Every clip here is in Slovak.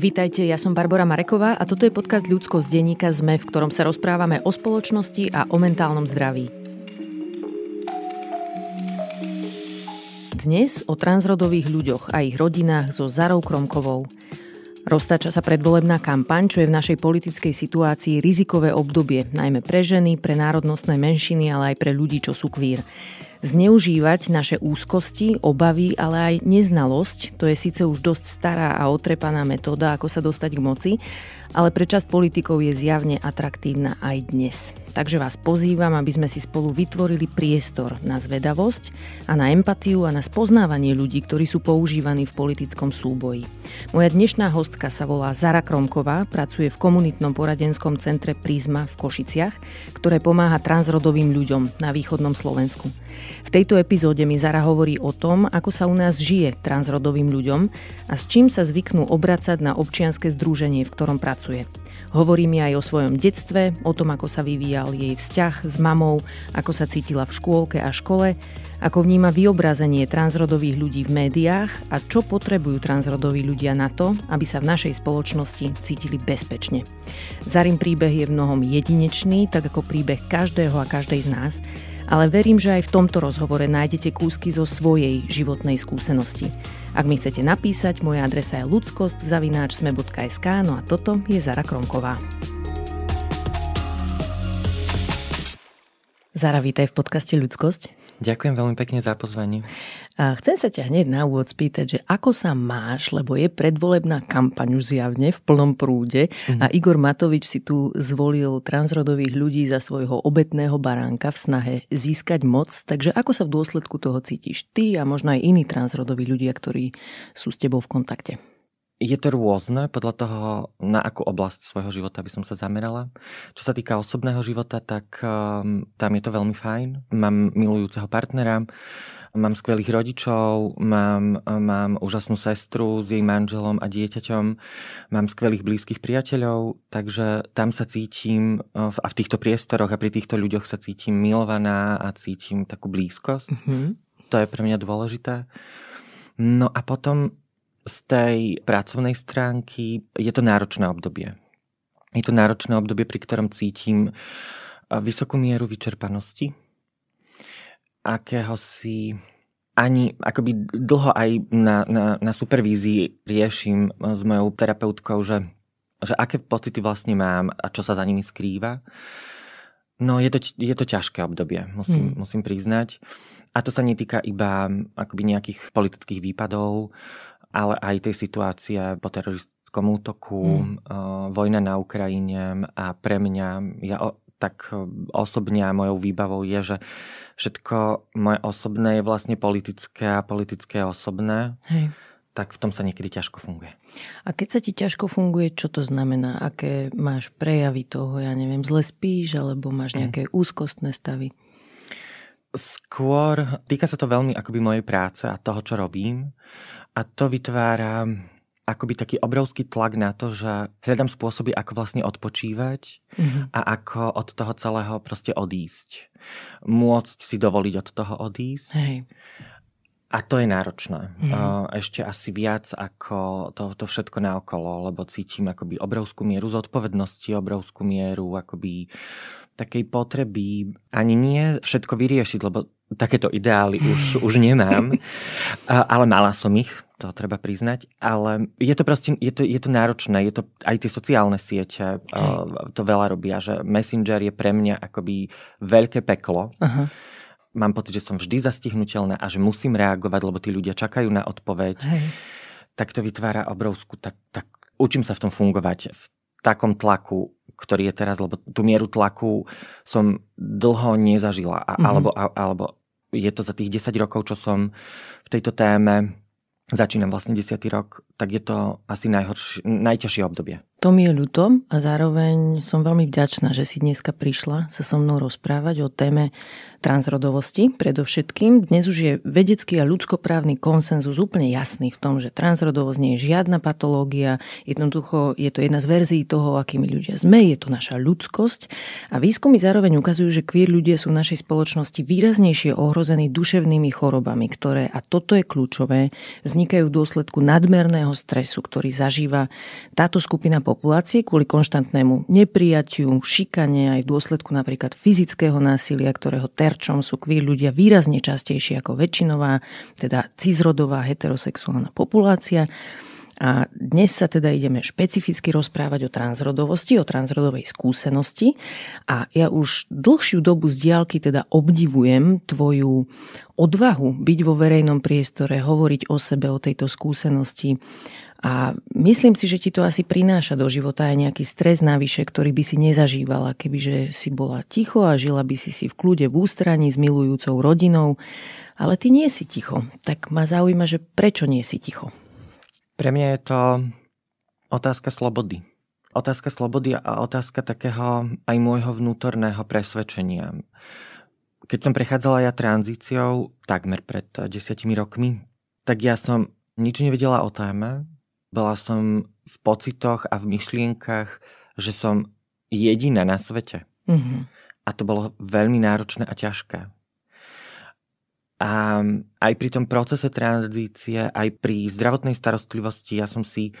Vítajte, ja som Barbara Mareková a toto je podcast Ľudsko z denníka ZME, v ktorom sa rozprávame o spoločnosti a o mentálnom zdraví. Dnes o transrodových ľuďoch a ich rodinách so Zarou Kromkovou. Roztača sa predvolebná kampaň, čo je v našej politickej situácii rizikové obdobie, najmä pre ženy, pre národnostné menšiny, ale aj pre ľudí, čo sú kvír. Zneužívať naše úzkosti, obavy, ale aj neznalosť, to je síce už dosť stará a otrepaná metóda, ako sa dostať k moci, ale pre časť politikov je zjavne atraktívna aj dnes. Takže vás pozývam, aby sme si spolu vytvorili priestor na zvedavosť a na empatiu a na spoznávanie ľudí, ktorí sú používaní v politickom súboji. Moja dnešná hostka sa volá Zara Kromková, pracuje v komunitnom poradenskom centre Prízma v Košiciach, ktoré pomáha transrodovým ľuďom na východnom Slovensku. V tejto epizóde mi Zara hovorí o tom, ako sa u nás žije transrodovým ľuďom a s čím sa zvyknú obracať na občianske združenie, v ktorom pracuje. Hovorí mi aj o svojom detstve, o tom, ako sa vyvíjal jej vzťah s mamou, ako sa cítila v škôlke a škole, ako vníma vyobrazenie transrodových ľudí v médiách a čo potrebujú transrodoví ľudia na to, aby sa v našej spoločnosti cítili bezpečne. Zarim príbeh je v mnohom jedinečný, tak ako príbeh každého a každej z nás, ale verím, že aj v tomto rozhovore nájdete kúsky zo svojej životnej skúsenosti. Ak mi chcete napísať, moja adresa je ludskost.sme.sk, no a toto je Zara Kronková. Zara, vítaj v podcaste Ľudskosť. Ďakujem veľmi pekne za pozvanie. Chcem sa ťa hneď na úvod spýtať, že ako sa máš, lebo je predvolebná kampaň už zjavne v plnom prúde mm. a Igor Matovič si tu zvolil transrodových ľudí za svojho obetného baránka v snahe získať moc. Takže ako sa v dôsledku toho cítiš ty a možno aj iní transrodoví ľudia, ktorí sú s tebou v kontakte? Je to rôzne podľa toho, na akú oblasť svojho života by som sa zamerala. Čo sa týka osobného života, tak um, tam je to veľmi fajn. Mám milujúceho partnera, mám skvelých rodičov, mám, mám úžasnú sestru s jej manželom a dieťaťom, mám skvelých blízkych priateľov, takže tam sa cítim uh, a v týchto priestoroch a pri týchto ľuďoch sa cítim milovaná a cítim takú blízkosť. Mm-hmm. To je pre mňa dôležité. No a potom z tej pracovnej stránky je to náročné obdobie. Je to náročné obdobie, pri ktorom cítim vysokú mieru vyčerpanosti, akého si ani akoby dlho aj na, na, na supervízii riešim s mojou terapeutkou, že, že aké pocity vlastne mám a čo sa za nimi skrýva. No je to, je to ťažké obdobie, musím, hmm. musím priznať. A to sa netýka iba akoby nejakých politických výpadov, ale aj tej situácie po teroristickom útoku, mm. vojna na Ukrajine a pre mňa, ja tak osobne a mojou výbavou je, že všetko moje osobné je vlastne politické a politické je osobné. Hej tak v tom sa niekedy ťažko funguje. A keď sa ti ťažko funguje, čo to znamená? Aké máš prejavy toho? Ja neviem, zle spíš, alebo máš nejaké mm. úzkostné stavy? Skôr týka sa to veľmi akoby mojej práce a toho, čo robím. A to vytvára akoby taký obrovský tlak na to, že hľadám spôsoby, ako vlastne odpočívať mm-hmm. a ako od toho celého proste odísť. Môcť si dovoliť od toho odísť. Hej. A to je náročné. Mm-hmm. Ešte asi viac ako to, to všetko naokolo, lebo cítim akoby obrovskú mieru zodpovednosti, obrovskú mieru akoby takej potreby ani nie všetko vyriešiť, lebo takéto ideály už, už nemám, ale mala som ich, to treba priznať, ale je to proste, je to, je to náročné, je to aj tie sociálne siete, to veľa robia, že Messenger je pre mňa akoby veľké peklo. Aha. Mám pocit, že som vždy zastihnutelná a že musím reagovať, lebo tí ľudia čakajú na odpoveď. Hej. Tak to vytvára obrovskú, tak, tak učím sa v tom fungovať v takom tlaku, ktorý je teraz, lebo tú mieru tlaku som dlho nezažila. A, mm-hmm. alebo, a, alebo je to za tých 10 rokov, čo som v tejto téme, začínam vlastne 10. rok, tak je to asi najhoršie, najťažšie obdobie. To mi je ľúto a zároveň som veľmi vďačná, že si dneska prišla sa so mnou rozprávať o téme transrodovosti predovšetkým. Dnes už je vedecký a ľudskoprávny konsenzus úplne jasný v tom, že transrodovosť nie je žiadna patológia, jednoducho je to jedna z verzií toho, akými ľudia sme, je to naša ľudskosť a výskumy zároveň ukazujú, že queer ľudia sú v našej spoločnosti výraznejšie ohrození duševnými chorobami, ktoré, a toto je kľúčové, vznikajú v dôsledku nadmerného stresu, ktorý zažíva táto skupina populácie kvôli konštantnému neprijatiu, šikane aj v dôsledku napríklad fyzického násilia, ktorého terčom sú queer ľudia výrazne častejšie ako väčšinová, teda cizrodová heterosexuálna populácia. A dnes sa teda ideme špecificky rozprávať o transrodovosti, o transrodovej skúsenosti. A ja už dlhšiu dobu z diálky teda obdivujem tvoju odvahu byť vo verejnom priestore, hovoriť o sebe, o tejto skúsenosti a myslím si, že ti to asi prináša do života aj nejaký stres navyše, ktorý by si nezažívala, kebyže si bola ticho a žila by si si v kľude v ústraní s milujúcou rodinou. Ale ty nie si ticho. Tak ma zaujíma, že prečo nie si ticho? Pre mňa je to otázka slobody. Otázka slobody a otázka takého aj môjho vnútorného presvedčenia. Keď som prechádzala ja tranzíciou takmer pred desiatimi rokmi, tak ja som nič nevedela o téme, bola som v pocitoch a v myšlienkach, že som jediná na svete. Mm-hmm. A to bolo veľmi náročné a ťažké. A aj pri tom procese tranzície, aj pri zdravotnej starostlivosti, ja som si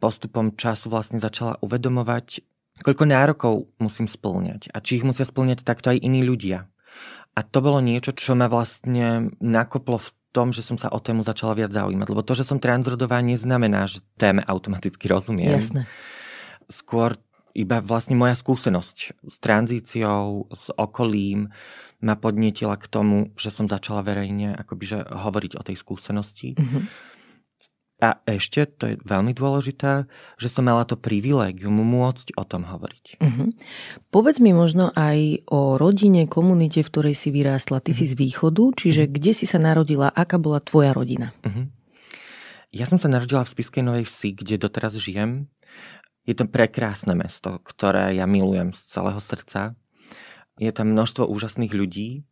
postupom času vlastne začala uvedomovať, koľko nárokov musím splňať a či ich musia splňať takto aj iní ľudia. A to bolo niečo, čo ma vlastne nakoplo v tom, že som sa o tému začala viac zaujímať. Lebo to, že som transrodová, neznamená, že téme automaticky rozumiem. Jasné. Skôr iba vlastne moja skúsenosť s tranzíciou, s okolím ma podnietila k tomu, že som začala verejne akoby, že hovoriť o tej skúsenosti. Mm-hmm a ešte, to je veľmi dôležité, že som mala to privilégium môcť o tom hovoriť. Uh-huh. Povedz mi možno aj o rodine, komunite, v ktorej si vyrástla. Ty uh-huh. si z východu, čiže uh-huh. kde si sa narodila, aká bola tvoja rodina? Uh-huh. Ja som sa narodila v Spiskej Novej Vsi, kde doteraz žijem. Je to prekrásne mesto, ktoré ja milujem z celého srdca. Je tam množstvo úžasných ľudí.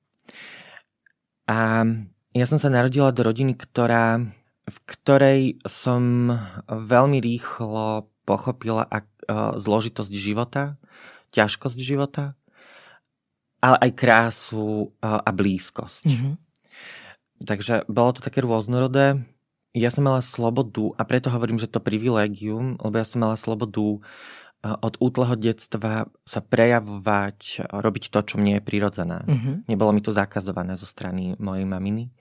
A ja som sa narodila do rodiny, ktorá v ktorej som veľmi rýchlo pochopila ak, uh, zložitosť života, ťažkosť života, ale aj krásu uh, a blízkosť. Mm-hmm. Takže bolo to také rôznorodé. Ja som mala slobodu, a preto hovorím, že to privilégium, lebo ja som mala slobodu uh, od útleho detstva sa prejavovať, robiť to, čo mne je prirodzené. Mm-hmm. Nebolo mi to zakazované zo strany mojej maminy.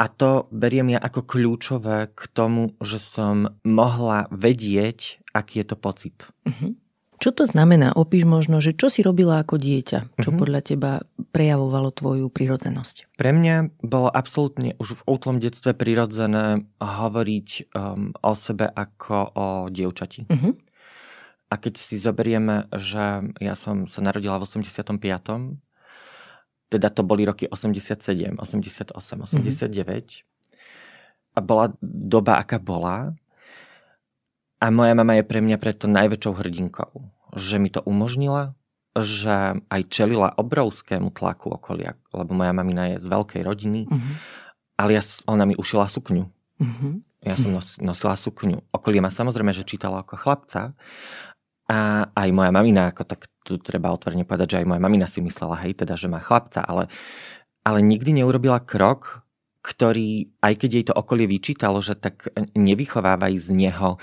A to beriem ja ako kľúčové k tomu, že som mohla vedieť, aký je to pocit. Uh-huh. Čo to znamená? Opíš možno, že čo si robila ako dieťa? Čo uh-huh. podľa teba prejavovalo tvoju prirodzenosť? Pre mňa bolo absolútne už v útlom detstve prirodzené hovoriť um, o sebe ako o dievčati. Uh-huh. A keď si zoberieme, že ja som sa narodila v 85 teda to boli roky 87, 88, 89. Mm-hmm. A bola doba, aká bola. A moja mama je pre mňa preto najväčšou hrdinkou, že mi to umožnila, že aj čelila obrovskému tlaku okolia, lebo moja mamina je z veľkej rodiny, mm-hmm. ale ja, ona mi ušila sukňu. Mm-hmm. Ja som nos, nosila sukňu. Okolie ma samozrejme, že čítala ako chlapca, a aj moja mamina, ako tak tu treba otvorene povedať, že aj moja mamina si myslela, hej, teda, že má chlapca, ale, ale nikdy neurobila krok, ktorý, aj keď jej to okolie vyčítalo, že tak nevychovávaj z neho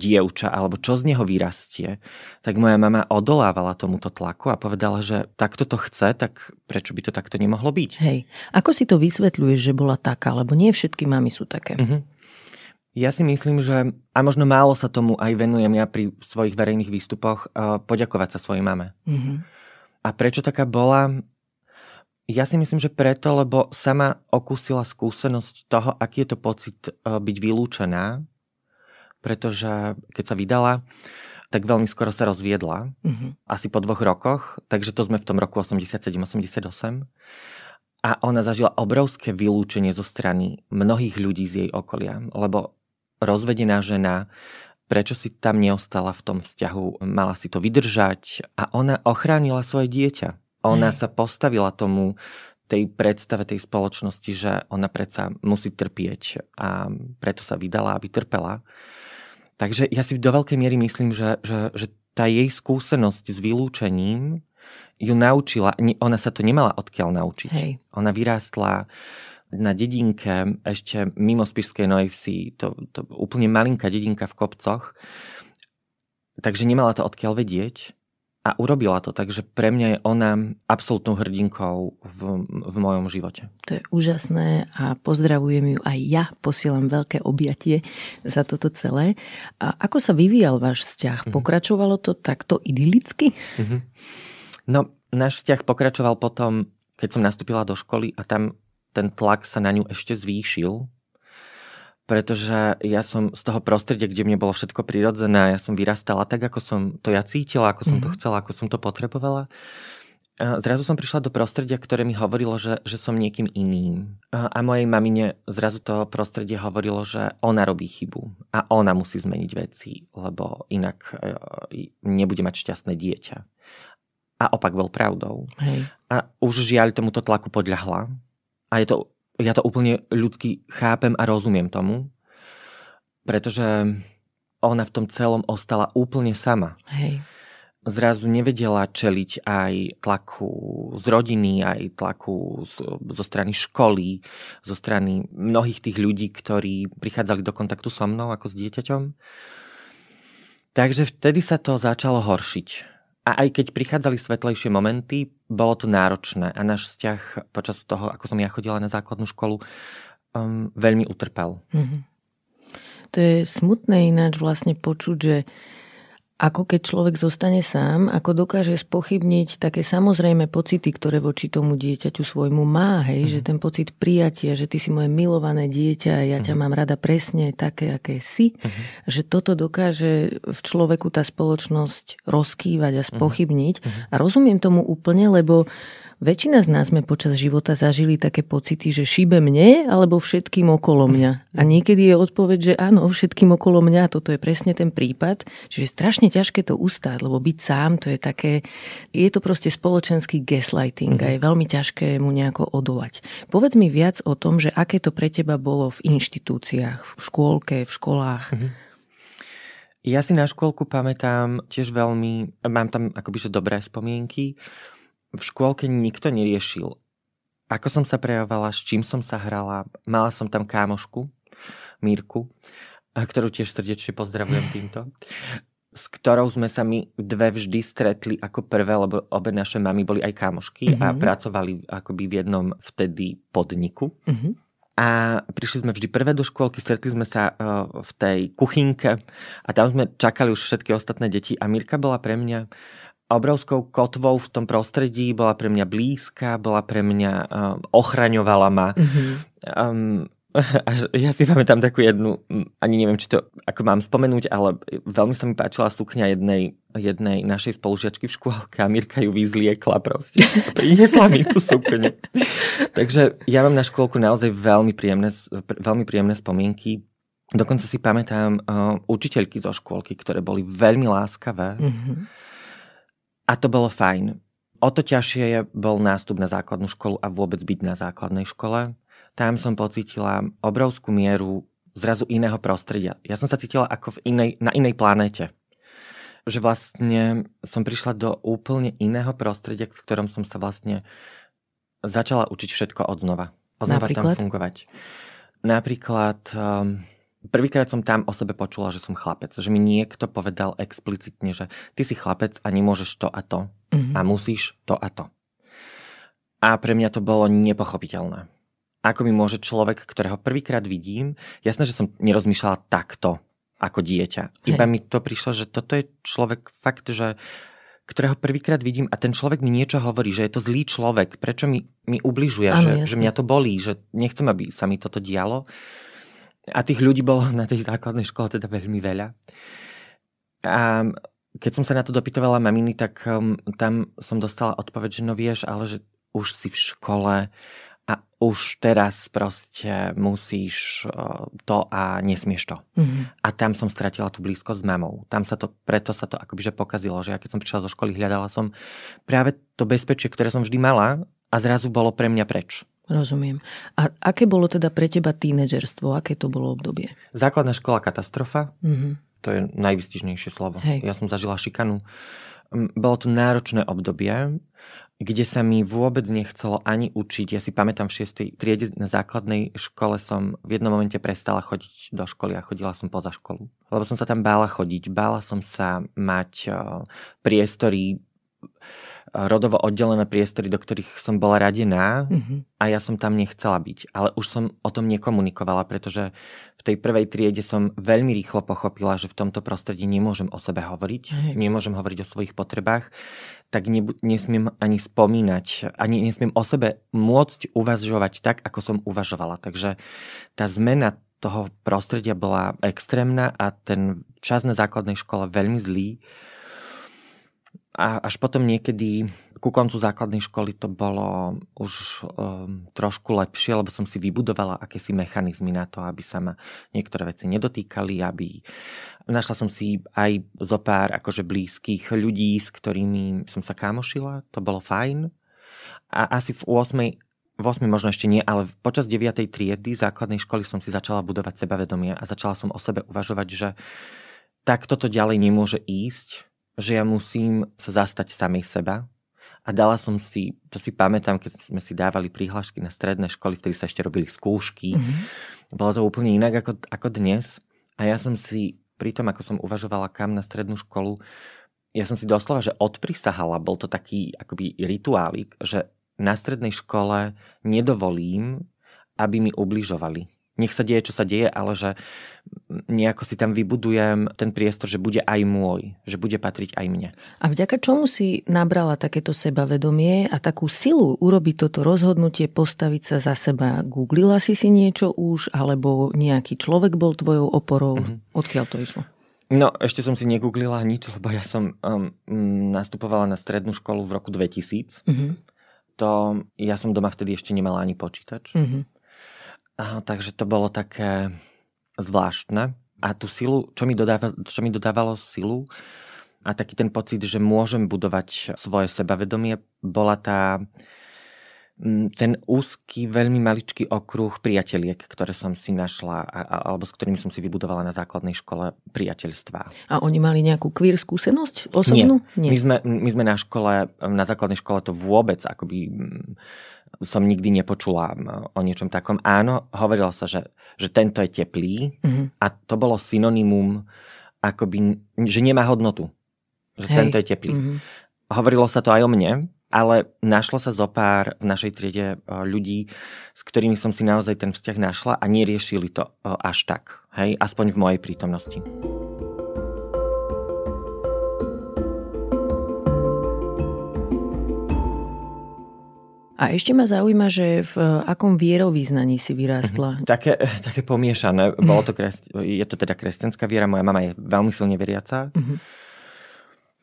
dievča, alebo čo z neho vyrastie, tak moja mama odolávala tomuto tlaku a povedala, že takto to chce, tak prečo by to takto nemohlo byť? Hej, ako si to vysvetľuješ, že bola taká, lebo nie všetky mamy sú také. Uh-huh. Ja si myslím, že a možno málo sa tomu aj venujem ja pri svojich verejných výstupoch poďakovať sa svojej mame. Mm-hmm. A prečo taká bola? Ja si myslím, že preto, lebo sama okúsila skúsenosť toho, aký je to pocit uh, byť vylúčená, pretože keď sa vydala, tak veľmi skoro sa rozviedla, mm-hmm. asi po dvoch rokoch, takže to sme v tom roku 87-88. A ona zažila obrovské vylúčenie zo strany mnohých ľudí z jej okolia, lebo rozvedená žena prečo si tam neostala v tom vzťahu, mala si to vydržať a ona ochránila svoje dieťa. Ona Hej. sa postavila tomu, tej predstave tej spoločnosti, že ona predsa musí trpieť a preto sa vydala, aby trpela. Takže ja si do veľkej miery myslím, že, že, že tá jej skúsenosť s vylúčením ju naučila, ona sa to nemala odkiaľ naučiť. Hej. Ona vyrástla na dedinke, ešte mimo Spišskej Novej Vsi, to, to úplne malinká dedinka v kopcoch, takže nemala to odkiaľ vedieť a urobila to, takže pre mňa je ona absolútnou hrdinkou v, v mojom živote. To je úžasné a pozdravujem ju aj ja, posielam veľké objatie za toto celé. A ako sa vyvíjal váš vzťah? Mm-hmm. Pokračovalo to takto idylicky? Mm-hmm. No, náš vzťah pokračoval potom, keď som nastúpila do školy a tam ten tlak sa na ňu ešte zvýšil, pretože ja som z toho prostredia, kde mne bolo všetko prirodzené, ja som vyrastala tak, ako som to ja cítila, ako som mm-hmm. to mhm. chcela, ako som to potrebovala. Zrazu som prišla do prostredia, ktoré mi hovorilo, že, že som niekým iným. A mojej mamine zrazu to prostredie hovorilo, že ona robí chybu a ona musí zmeniť veci, lebo inak e, nebude mať šťastné dieťa. A opak bol pravdou. Hej. A už žiaľ tomuto tlaku podľahla a je to, ja to úplne ľudsky chápem a rozumiem tomu, pretože ona v tom celom ostala úplne sama. Hej. Zrazu nevedela čeliť aj tlaku z rodiny, aj tlaku z, zo strany školy, zo strany mnohých tých ľudí, ktorí prichádzali do kontaktu so mnou ako s dieťaťom. Takže vtedy sa to začalo horšiť. A aj keď prichádzali svetlejšie momenty, bolo to náročné a náš vzťah počas toho, ako som ja chodila na základnú školu, um, veľmi utrpel. Mm-hmm. To je smutné ináč vlastne počuť, že ako keď človek zostane sám, ako dokáže spochybniť také samozrejme pocity, ktoré voči tomu dieťaťu svojmu má, hej, mm. že ten pocit prijatia, že ty si moje milované dieťa a ja mm. ťa mhm. mám rada presne také, aké si, mm. že toto dokáže v človeku tá spoločnosť rozkývať a mhm. spochybniť. Mm. A rozumiem tomu úplne, lebo Väčšina z nás sme počas života zažili také pocity, že šíbe mne alebo všetkým okolo mňa. A niekedy je odpoveď, že áno, všetkým okolo mňa. Toto je presne ten prípad, že je strašne ťažké to ustáť, lebo byť sám to je také, je to proste spoločenský gaslighting a je veľmi ťažké mu nejako odolať. Povedz mi viac o tom, že aké to pre teba bolo v inštitúciách, v škôlke, v školách. Mhm. Ja si na škôlku pamätám tiež veľmi, mám tam akoby že dobré spomienky v škôlke nikto neriešil, ako som sa prejavovala, s čím som sa hrala. Mala som tam kámošku, Mírku, ktorú tiež srdečne pozdravujem týmto, s ktorou sme sa my dve vždy stretli ako prvé, lebo obe naše mamy boli aj kámošky mm-hmm. a mhm. pracovali akoby v jednom vtedy podniku. Mm-hmm. A prišli sme vždy prvé do škôlky, stretli sme sa uh, v tej kuchynke a tam sme čakali už všetky ostatné deti a Mirka bola pre mňa obrovskou kotvou v tom prostredí, bola pre mňa blízka, bola pre mňa, um, ochraňovala ma. Mm-hmm. Um, a ja si pamätám takú jednu, ani neviem, či to ako mám spomenúť, ale veľmi sa mi páčila sukňa jednej, jednej našej spolužiačky v škôlke a Mirka ju vyzliekla proste. Priniesla mi tú sukňu. Takže ja mám na škôlku naozaj veľmi príjemné, veľmi príjemné spomienky. Dokonca si pamätám uh, učiteľky zo škôlky, ktoré boli veľmi láskavé. Mm-hmm a to bolo fajn. O to ťažšie je, bol nástup na základnú školu a vôbec byť na základnej škole. Tam som pocítila obrovskú mieru zrazu iného prostredia. Ja som sa cítila ako v inej, na inej planéte. Že vlastne som prišla do úplne iného prostredia, v ktorom som sa vlastne začala učiť všetko od znova. Oznova tam fungovať. Napríklad um, Prvýkrát som tam o sebe počula, že som chlapec. Že mi niekto povedal explicitne, že ty si chlapec a nemôžeš to a to. Mm-hmm. A musíš to a to. A pre mňa to bolo nepochopiteľné. Ako mi môže človek, ktorého prvýkrát vidím, jasné, že som nerozmýšľala takto ako dieťa. Iba Hej. mi to prišlo, že toto je človek fakt, že ktorého prvýkrát vidím a ten človek mi niečo hovorí, že je to zlý človek, prečo mi, mi ubližuje, ano, že, že mňa to bolí, že nechcem, aby sa mi toto dialo. A tých ľudí bolo na tej základnej škole teda veľmi veľa. A keď som sa na to dopytovala maminy, tak um, tam som dostala odpoveď, že no vieš, ale že už si v škole a už teraz proste musíš to a nesmieš to. Mm-hmm. A tam som stratila tú blízkosť s mamou. Tam sa to, preto sa to akoby že pokazilo, že ja keď som prišla zo školy, hľadala som práve to bezpečie, ktoré som vždy mala a zrazu bolo pre mňa preč. Rozumiem. A aké bolo teda pre teba tínedžerstvo? Aké to bolo obdobie? Základná škola katastrofa. Mm-hmm. To je najvystižnejšie slovo. Hej. Ja som zažila šikanu. Bolo to náročné obdobie kde sa mi vôbec nechcelo ani učiť. Ja si pamätám, v 6. triede na základnej škole som v jednom momente prestala chodiť do školy a chodila som poza školu. Lebo som sa tam bála chodiť. Bála som sa mať priestory rodovo oddelené priestory, do ktorých som bola radená mm-hmm. a ja som tam nechcela byť. Ale už som o tom nekomunikovala, pretože v tej prvej triede som veľmi rýchlo pochopila, že v tomto prostredí nemôžem o sebe hovoriť, Hej. nemôžem hovoriť o svojich potrebách, tak ne, nesmiem ani spomínať, ani nesmiem o sebe môcť uvažovať tak, ako som uvažovala. Takže tá zmena toho prostredia bola extrémna a ten čas na základnej škole veľmi zlý a až potom niekedy ku koncu základnej školy to bolo už um, trošku lepšie, lebo som si vybudovala akési mechanizmy na to, aby sa ma niektoré veci nedotýkali, aby našla som si aj zo pár akože blízkych ľudí, s ktorými som sa kámošila, to bolo fajn. A asi v 8. V 8. možno ešte nie, ale počas 9. triedy základnej školy som si začala budovať sebavedomie a začala som o sebe uvažovať, že tak toto ďalej nemôže ísť, že ja musím sa zastať samej seba. A dala som si, to si pamätám, keď sme si dávali prihlášky na stredné školy, vtedy sa ešte robili skúšky. Mm-hmm. Bolo to úplne inak ako, ako dnes. A ja som si, pri tom, ako som uvažovala kam na strednú školu, ja som si doslova, že odprisahala, bol to taký akoby rituálik, že na strednej škole nedovolím, aby mi ubližovali nech sa deje, čo sa deje, ale že nejako si tam vybudujem ten priestor, že bude aj môj, že bude patriť aj mne. A vďaka čomu si nabrala takéto sebavedomie a takú silu urobiť toto rozhodnutie, postaviť sa za seba? Googlila si si niečo už, alebo nejaký človek bol tvojou oporou? Mm-hmm. Odkiaľ to išlo? No, ešte som si negooglila nič, lebo ja som um, nastupovala na strednú školu v roku 2000. Mm-hmm. To, ja som doma vtedy ešte nemala ani počítač. Mm-hmm Aha, takže to bolo také zvláštne. A tú silu, čo mi, dodáva, čo mi dodávalo silu a taký ten pocit, že môžem budovať svoje sebavedomie, bola tá ten úzky, veľmi maličký okruh priateliek, ktoré som si našla, alebo s ktorými som si vybudovala na základnej škole priateľstva. A oni mali nejakú queer skúsenosť osobnú? Nie. Nie. My, sme, my sme na škole, na základnej škole to vôbec akoby som nikdy nepočula o niečom takom. Áno, hovorilo sa, že, že tento je teplý mm-hmm. a to bolo synonymum, akoby, že nemá hodnotu. Že Hej. tento je teplý. Mm-hmm. Hovorilo sa to aj o mne, ale našlo sa zo pár v našej triede ľudí, s ktorými som si naozaj ten vzťah našla a neriešili to až tak. Hej, aspoň v mojej prítomnosti. A ešte ma zaujíma, že v akom vierovýznaní si vyrástla? Mhm. Také, také pomiešané. Bolo to kres, je to teda kresťanská viera, moja mama je veľmi silne veriaca. Uh-huh.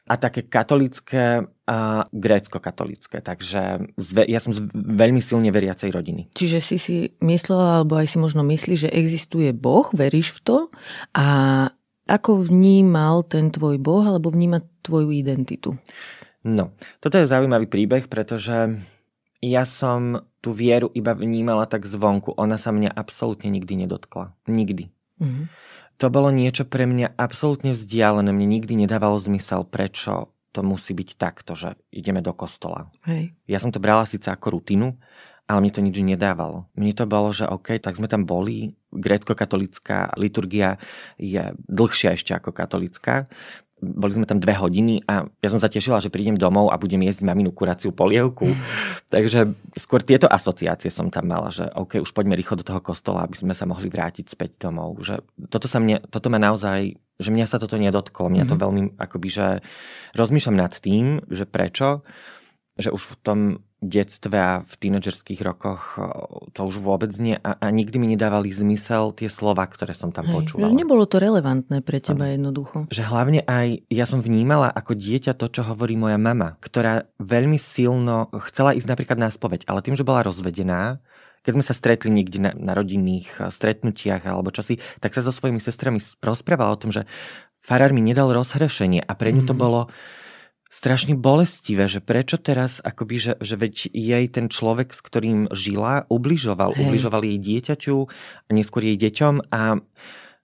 A také katolické a grécko-katolické. Takže ja som z veľmi silne veriacej rodiny. Čiže si si myslela, alebo aj si možno myslí, že existuje Boh, veríš v to? A ako vnímal ten tvoj Boh, alebo vníma tvoju identitu? No, toto je zaujímavý príbeh, pretože ja som tú vieru iba vnímala tak zvonku. Ona sa mňa absolútne nikdy nedotkla. Nikdy. Mm-hmm. To bolo niečo pre mňa absolútne vzdialené. Mne nikdy nedávalo zmysel, prečo to musí byť takto, že ideme do kostola. Hej. Ja som to brala síce ako rutinu, ale mne to nič nedávalo. Mne to bolo, že OK, tak sme tam boli. Grécko-katolická liturgia je dlhšia ešte ako katolická boli sme tam dve hodiny a ja som sa tešila, že prídem domov a budem jesť maminu kuraciu polievku. Takže skôr tieto asociácie som tam mala, že OK, už poďme rýchlo do toho kostola, aby sme sa mohli vrátiť späť domov. Že toto, sa mne, toto ma naozaj, že mňa sa toto nedotklo. Mňa to mm-hmm. veľmi, akoby, že rozmýšľam nad tým, že prečo, že už v tom detstve a v tínedžerských rokoch to už vôbec nie a, a nikdy mi nedávali zmysel tie slova, ktoré som tam Hej, počúvala. Nebolo to relevantné pre teba ano. jednoducho. Že hlavne aj ja som vnímala ako dieťa to, čo hovorí moja mama, ktorá veľmi silno chcela ísť napríklad na spoveď, ale tým, že bola rozvedená, keď sme sa stretli niekde na, na rodinných eh, stretnutiach alebo čosi, tak sa so svojimi sestrami rozprávala o tom, že farár mi nedal rozhrešenie a pre ňu to mhm. bolo strašne bolestivé, že prečo teraz akoby, že, že veď jej ten človek, s ktorým žila, ubližoval. Hej. Ubližoval jej dieťaťu neskôr jej deťom a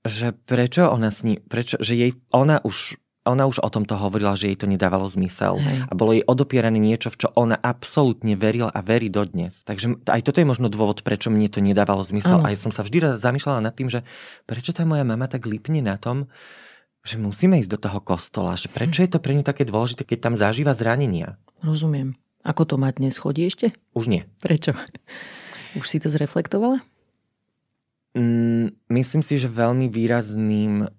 že prečo ona s ním, prečo, že jej, ona už ona už o tomto hovorila, že jej to nedávalo zmysel. Hej. A bolo jej odopierané niečo, v čo ona absolútne verila a verí dodnes. Takže aj toto je možno dôvod, prečo mne to nedávalo zmysel. Ano. A ja som sa vždy zamýšľala nad tým, že prečo tá moja mama tak lipne na tom, že musíme ísť do toho kostola, že prečo je to pre ňu také dôležité, keď tam zažíva zranenia. Rozumiem. Ako to má dnes? Chodí ešte? Už nie. Prečo? Už si to zreflektovala? Mm, myslím si, že veľmi výrazným uh,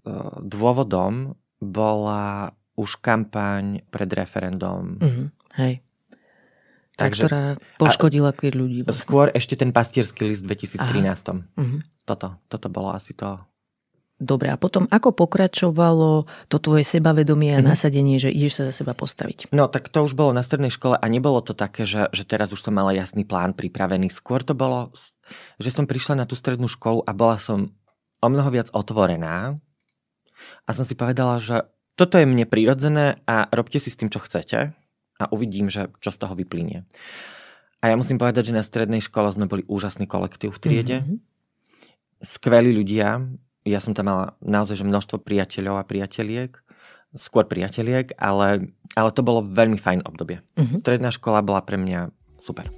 dôvodom bola už kampaň pred referendum. Mm-hmm. Hej. Takže, ktorá poškodila queer ľudí. Vlastne. Skôr ešte ten pastierský list v 2013. Mm-hmm. Toto, toto bolo asi to. Dobre, a potom ako pokračovalo to tvoje sebavedomie a mm-hmm. nasadenie, že ideš sa za seba postaviť? No tak to už bolo na strednej škole a nebolo to také, že, že teraz už som mala jasný plán pripravený. Skôr to bolo, že som prišla na tú strednú školu a bola som o mnoho viac otvorená a som si povedala, že toto je mne prirodzené a robte si s tým, čo chcete a uvidím, že čo z toho vyplynie. A ja musím povedať, že na strednej škole sme boli úžasný kolektív v triede. Mm-hmm. Skvelí ľudia. Ja som tam mala naozaj že množstvo priateľov a priateliek. Skôr priateliek, ale, ale to bolo veľmi fajn obdobie. Mm-hmm. Stredná škola bola pre mňa super.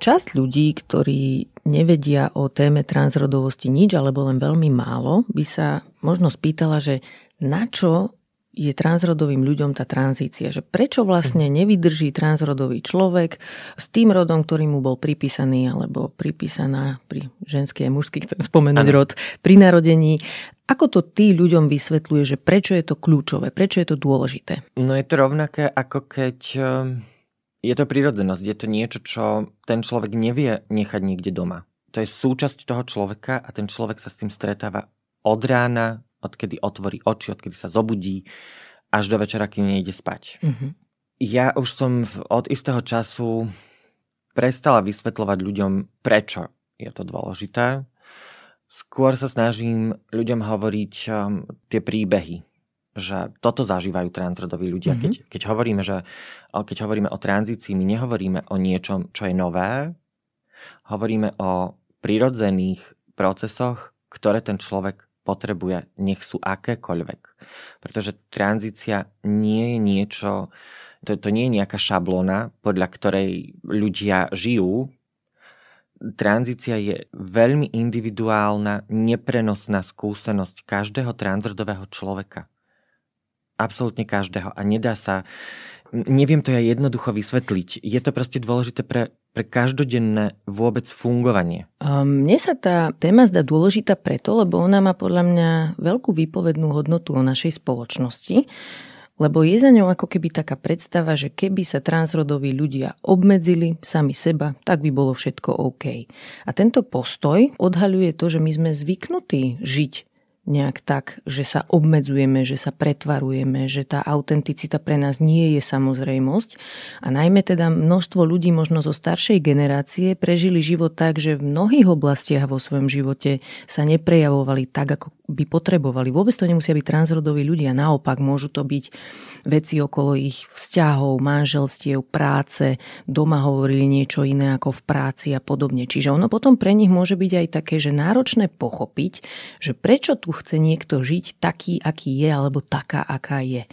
Časť ľudí, ktorí nevedia o téme transrodovosti nič alebo len veľmi málo, by sa možno spýtala, že na čo je transrodovým ľuďom tá tranzícia, že prečo vlastne nevydrží transrodový človek s tým rodom, ktorý mu bol pripísaný alebo pripísaná pri ženskej a mužský, chcem spomenúť ano. rod, pri narodení. Ako to ty ľuďom vysvetľuje, že prečo je to kľúčové, prečo je to dôležité? No je to rovnaké, ako keď ehm, je to prírodzenosť, je to niečo, čo ten človek nevie nechať niekde doma. To je súčasť toho človeka a ten človek sa s tým stretáva od rána, odkedy otvorí oči, odkedy sa zobudí, až do večera, kým nejde spať. Mm-hmm. Ja už som od istého času prestala vysvetľovať ľuďom, prečo je to dôležité. Skôr sa snažím ľuďom hovoriť um, tie príbehy, že toto zažívajú transrodoví ľudia. Mm-hmm. Keď, keď, hovoríme, že, keď hovoríme o tranzícii, my nehovoríme o niečom, čo je nové, hovoríme o prirodzených procesoch, ktoré ten človek potrebuje, nech sú akékoľvek. Pretože tranzícia nie je niečo, to, to nie je nejaká šablona, podľa ktorej ľudia žijú. Tranzícia je veľmi individuálna, neprenosná skúsenosť každého transrodového človeka absolútne každého a nedá sa, neviem to ja jednoducho vysvetliť. Je to proste dôležité pre, pre každodenné vôbec fungovanie. Um, mne sa tá téma zdá dôležitá preto, lebo ona má podľa mňa veľkú výpovednú hodnotu o našej spoločnosti, lebo je za ňou ako keby taká predstava, že keby sa transrodoví ľudia obmedzili sami seba, tak by bolo všetko OK. A tento postoj odhaľuje to, že my sme zvyknutí žiť nejak tak, že sa obmedzujeme, že sa pretvarujeme, že tá autenticita pre nás nie je samozrejmosť. A najmä teda množstvo ľudí možno zo staršej generácie prežili život tak, že v mnohých oblastiach vo svojom živote sa neprejavovali tak, ako by potrebovali. Vôbec to nemusia byť transrodoví ľudia, naopak môžu to byť veci okolo ich vzťahov, manželstiev, práce, doma hovorili niečo iné ako v práci a podobne. Čiže ono potom pre nich môže byť aj také, že náročné pochopiť, že prečo tu chce niekto žiť taký, aký je, alebo taká, aká je.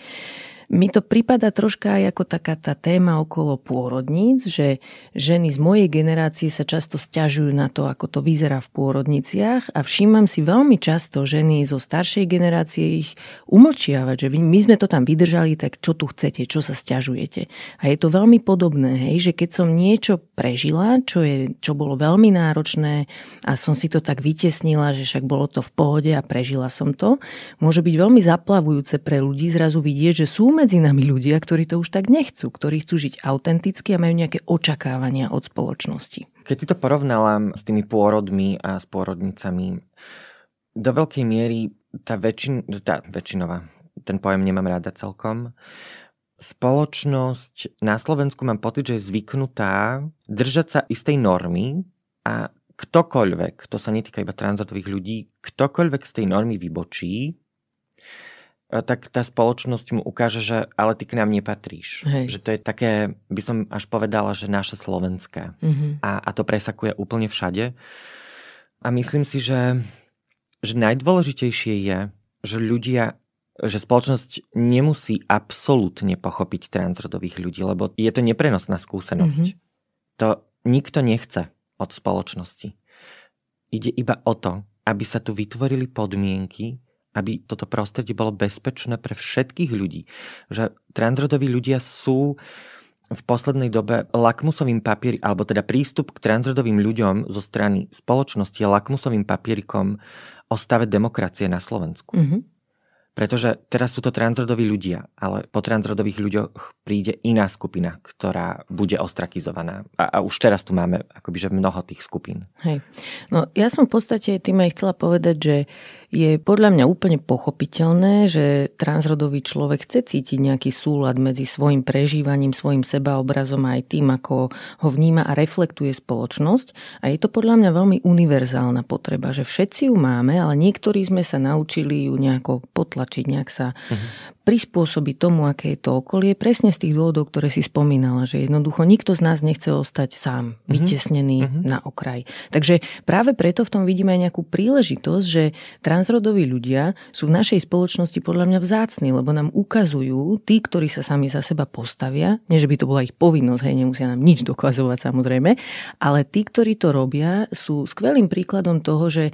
Mi to prípada troška aj ako taká tá téma okolo pôrodníc, že ženy z mojej generácie sa často stiažujú na to, ako to vyzerá v pôrodniciach a všímam si veľmi často ženy zo staršej generácie ich umlčiavať, že my sme to tam vydržali, tak čo tu chcete, čo sa stiažujete. A je to veľmi podobné, hej, že keď som niečo prežila, čo, je, čo bolo veľmi náročné a som si to tak vytesnila, že však bolo to v pohode a prežila som to, môže byť veľmi zaplavujúce pre ľudí zrazu vidieť, že sú medzi nami ľudia, ktorí to už tak nechcú, ktorí chcú žiť autenticky a majú nejaké očakávania od spoločnosti. Keď si to porovnala s tými pôrodmi a s pôrodnicami, do veľkej miery tá, väčšin, tá väčšinová, ten pojem nemám rada celkom. Spoločnosť na Slovensku mám pocit, že je zvyknutá držať sa istej normy a ktokoľvek, to sa netýka iba transrodových ľudí, ktokoľvek z tej normy vybočí, tak tá spoločnosť mu ukáže, že ale ty k nám nepatríš. Hej. Že to je také, by som až povedala, že naše slovenské. Mm-hmm. A, a to presakuje úplne všade. A myslím si, že, že najdôležitejšie je, že ľudia že spoločnosť nemusí absolútne pochopiť transrodových ľudí, lebo je to neprenosná skúsenosť. Mm-hmm. To nikto nechce od spoločnosti. Ide iba o to, aby sa tu vytvorili podmienky, aby toto prostredie bolo bezpečné pre všetkých ľudí. Že transrodoví ľudia sú v poslednej dobe lakmusovým papier, alebo teda prístup k transrodovým ľuďom zo strany spoločnosti je lakmusovým papierikom o stave demokracie na Slovensku. Mm-hmm. Pretože teraz sú to transrodoví ľudia, ale po transrodových ľuďoch príde iná skupina, ktorá bude ostrakizovaná. A, a už teraz tu máme akoby, že mnoho tých skupín. Hej. No ja som v podstate tým aj chcela povedať, že je podľa mňa úplne pochopiteľné, že transrodový človek chce cítiť nejaký súlad medzi svojim prežívaním, svojim sebaobrazom a aj tým, ako ho vníma a reflektuje spoločnosť. A je to podľa mňa veľmi univerzálna potreba, že všetci ju máme, ale niektorí sme sa naučili ju nejako potlačiť, nejak sa uh-huh prispôsobiť tomu, aké je to okolie, presne z tých dôvodov, ktoré si spomínala, že jednoducho nikto z nás nechce ostať sám, mm-hmm. vytesnený mm-hmm. na okraj. Takže práve preto v tom vidíme aj nejakú príležitosť, že transrodoví ľudia sú v našej spoločnosti podľa mňa vzácni, lebo nám ukazujú tí, ktorí sa sami za seba postavia, nie že by to bola ich povinnosť, hej, nemusia nám nič dokazovať samozrejme, ale tí, ktorí to robia, sú skvelým príkladom toho, že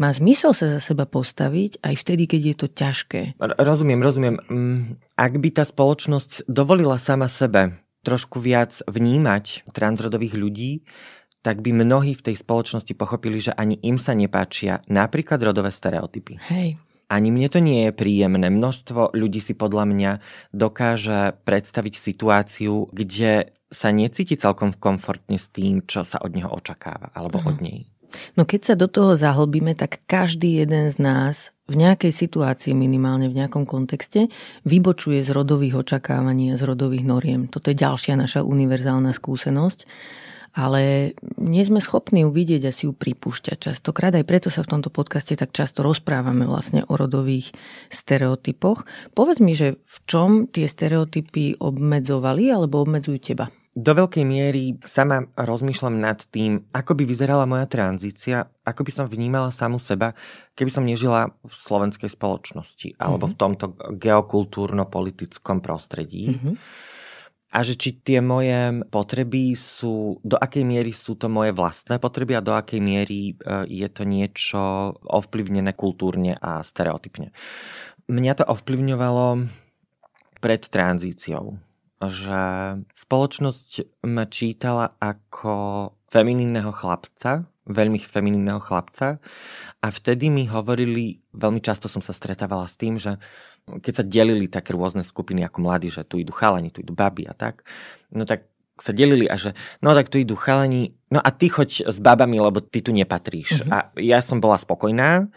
má zmysel sa za seba postaviť aj vtedy, keď je to ťažké. Rozumiem, rozumiem. Mm, ak by tá spoločnosť dovolila sama sebe trošku viac vnímať transrodových ľudí, tak by mnohí v tej spoločnosti pochopili, že ani im sa nepáčia napríklad rodové stereotypy. Hej. Ani mne to nie je príjemné. Množstvo ľudí si podľa mňa dokáže predstaviť situáciu, kde sa necíti celkom komfortne s tým, čo sa od neho očakáva, alebo uh-huh. od nej. No keď sa do toho zahlbíme, tak každý jeden z nás v nejakej situácii minimálne v nejakom kontexte vybočuje z rodových očakávaní a z rodových noriem. Toto je ďalšia naša univerzálna skúsenosť ale nie sme schopní ju vidieť a si ju pripúšťať častokrát. Aj preto sa v tomto podcaste tak často rozprávame vlastne o rodových stereotypoch. Povedz mi, že v čom tie stereotypy obmedzovali alebo obmedzujú teba? Do veľkej miery sama rozmýšľam nad tým, ako by vyzerala moja tranzícia, ako by som vnímala samu seba, keby som nežila v slovenskej spoločnosti alebo mm-hmm. v tomto geokultúrno-politickom prostredí. Mm-hmm. A že či tie moje potreby sú, do akej miery sú to moje vlastné potreby a do akej miery e, je to niečo ovplyvnené kultúrne a stereotypne. Mňa to ovplyvňovalo pred tranzíciou že spoločnosť ma čítala ako feminínneho chlapca, veľmi feminínneho chlapca a vtedy mi hovorili, veľmi často som sa stretávala s tým, že keď sa delili také rôzne skupiny ako mladí, že tu idú chalani, tu idú baby a tak, no tak sa delili a že no tak tu idú chalani, no a ty choď s babami, lebo ty tu nepatríš. Mm-hmm. A ja som bola spokojná,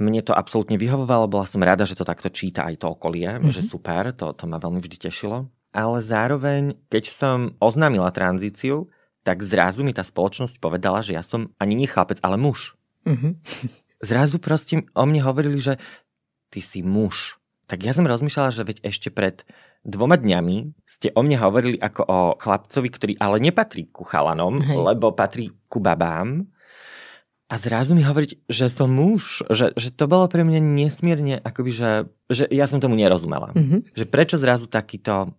mne to absolútne vyhovovalo, bola som rada, že to takto číta aj to okolie, mm-hmm. že super, to, to ma veľmi vždy tešilo ale zároveň, keď som oznámila tranzíciu, tak zrazu mi tá spoločnosť povedala, že ja som ani nie chlapec, ale muž. Mm-hmm. Zrazu proste o mne hovorili, že ty si muž. Tak ja som rozmýšľala, že veď ešte pred dvoma dňami ste o mne hovorili ako o chlapcovi, ktorý ale nepatrí ku chalanom, Hej. lebo patrí ku babám. A zrazu mi hovoriť, že som muž, že, že to bolo pre mňa nesmierne, akoby, že, že ja som tomu nerozumela. Mm-hmm. Že prečo zrazu takýto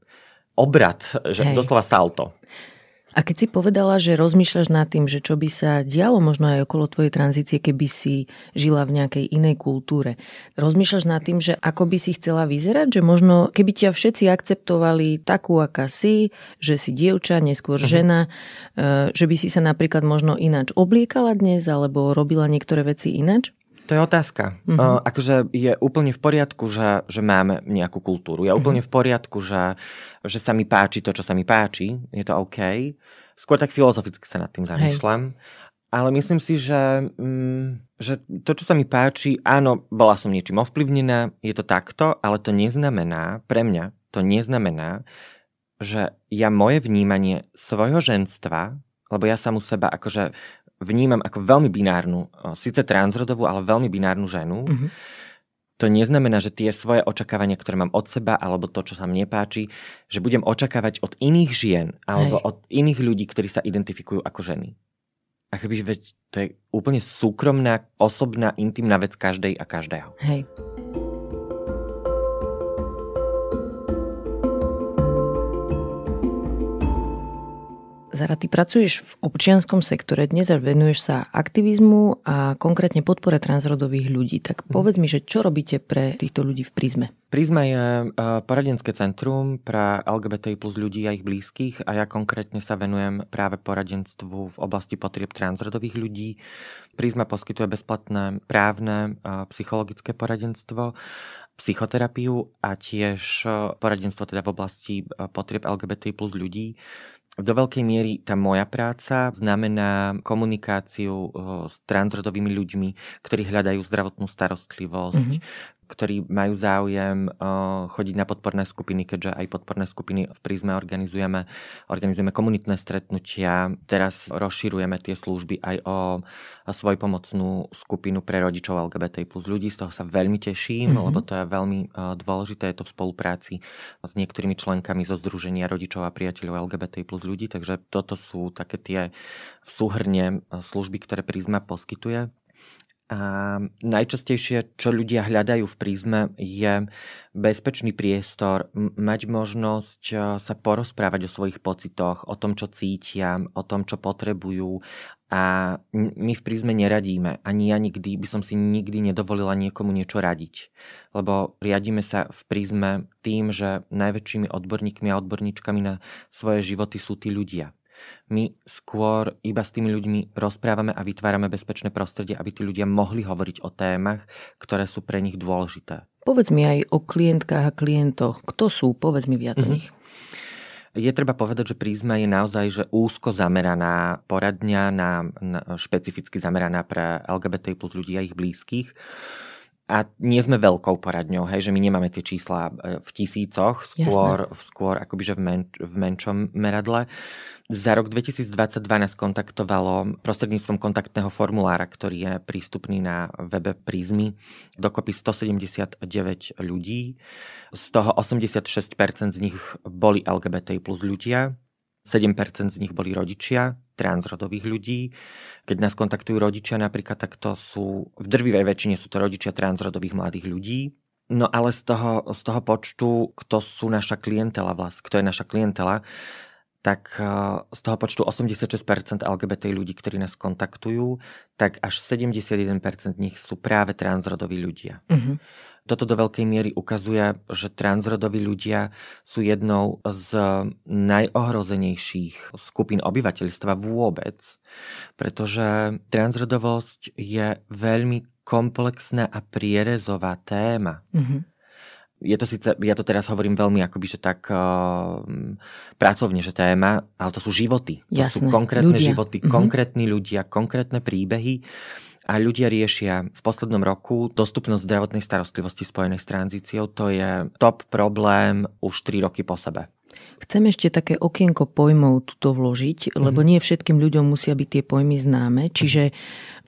obrad, že Hej. doslova salto. A keď si povedala, že rozmýšľaš nad tým, že čo by sa dialo možno aj okolo tvojej tranzície, keby si žila v nejakej inej kultúre, rozmýšľaš nad tým, že ako by si chcela vyzerať, že možno keby ťa všetci akceptovali takú, aká si, že si dievča, neskôr uh-huh. žena, e, že by si sa napríklad možno ináč obliekala dnes, alebo robila niektoré veci ináč? To je otázka. Mm-hmm. Uh, akože je úplne v poriadku, že, že máme nejakú kultúru. Je úplne mm-hmm. v poriadku, že, že sa mi páči to, čo sa mi páči. Je to OK. Skôr tak filozoficky sa nad tým zamýšľam. Hej. ale myslím si, že, mm, že to, čo sa mi páči, áno, bola som niečím ovplyvnená, je to takto, ale to neznamená, pre mňa, to neznamená, že ja moje vnímanie svojho ženstva, lebo ja u seba akože vnímam ako veľmi binárnu, síce transrodovú, ale veľmi binárnu ženu, mm-hmm. to neznamená, že tie svoje očakávania, ktoré mám od seba, alebo to, čo sa mne páči, že budem očakávať od iných žien, alebo Hej. od iných ľudí, ktorí sa identifikujú ako ženy ako by, veď to je úplne súkromná, osobná, intimná vec každej a každého. Hej. Zara, ty pracuješ v občianskom sektore dnes a venuješ sa aktivizmu a konkrétne podpore transrodových ľudí. Tak mhm. povedz mi, že čo robíte pre týchto ľudí v Prízme? Prízma je e, poradenské centrum pre LGBTI plus ľudí a ich blízkych a ja konkrétne sa venujem práve poradenstvu v oblasti potrieb transrodových ľudí. Prízma poskytuje bezplatné právne a psychologické poradenstvo psychoterapiu a tiež poradenstvo teda v oblasti e, potrieb LGBT plus ľudí. Do veľkej miery tá moja práca znamená komunikáciu s transrodovými ľuďmi, ktorí hľadajú zdravotnú starostlivosť, mm-hmm ktorí majú záujem uh, chodiť na podporné skupiny, keďže aj podporné skupiny v Prízme organizujeme. Organizujeme komunitné stretnutia. Teraz rozširujeme tie služby aj o svojpomocnú skupinu pre rodičov LGBT plus ľudí. Z toho sa veľmi teším, mm-hmm. lebo to je veľmi uh, dôležité. Je to v spolupráci s niektorými členkami zo Združenia rodičov a priateľov LGBT plus ľudí. Takže toto sú také tie v súhrne služby, ktoré Prízma poskytuje. A najčastejšie, čo ľudia hľadajú v prízme, je bezpečný priestor, mať možnosť sa porozprávať o svojich pocitoch, o tom, čo cítia, o tom, čo potrebujú. A my v prízme neradíme. Ani ja nikdy by som si nikdy nedovolila niekomu niečo radiť. Lebo riadíme sa v prízme tým, že najväčšími odborníkmi a odborníčkami na svoje životy sú tí ľudia my skôr iba s tými ľuďmi rozprávame a vytvárame bezpečné prostredie, aby tí ľudia mohli hovoriť o témach, ktoré sú pre nich dôležité. Povedz mi aj o klientkách a klientoch. Kto sú? Povedz mi viac mm-hmm. o mhm. nich. Je treba povedať, že prízma je naozaj že úzko zameraná poradňa, na, na, špecificky zameraná pre LGBT plus ľudí a ich blízkych. A nie sme veľkou poradňou, hej, že my nemáme tie čísla e, v tisícoch, skôr, skôr akoby, že v, men, v menšom meradle. Za rok 2022 nás kontaktovalo prostredníctvom kontaktného formulára, ktorý je prístupný na webe Prízmy, dokopy 179 ľudí. Z toho 86% z nich boli LGBT plus ľudia, 7% z nich boli rodičia transrodových ľudí. Keď nás kontaktujú rodičia napríklad, tak to sú, v drvivej väčšine sú to rodičia transrodových mladých ľudí. No ale z toho, z toho počtu, kto sú naša klientela vlast, kto je naša klientela, tak eh, z toho počtu 86% LGBT ľudí, ktorí nás kontaktujú, tak až 71% z nich sú práve transrodoví ľudia. Uh-huh. Toto do veľkej miery ukazuje, že transrodoví ľudia sú jednou z najohrozenejších skupín obyvateľstva vôbec, pretože transrodovosť je veľmi komplexná a prierezová téma. Mm-hmm. Je to síce, ja to teraz hovorím veľmi akoby, že tak uh, pracovne, že téma, ale to sú životy. To Jasné, sú konkrétne ľudia. životy, mm-hmm. konkrétni ľudia, konkrétne príbehy a ľudia riešia v poslednom roku dostupnosť zdravotnej starostlivosti spojenej s tranzíciou. To je top problém už 3 roky po sebe. Chcem ešte také okienko pojmov tuto vložiť, mm-hmm. lebo nie všetkým ľuďom musia byť tie pojmy známe. Čiže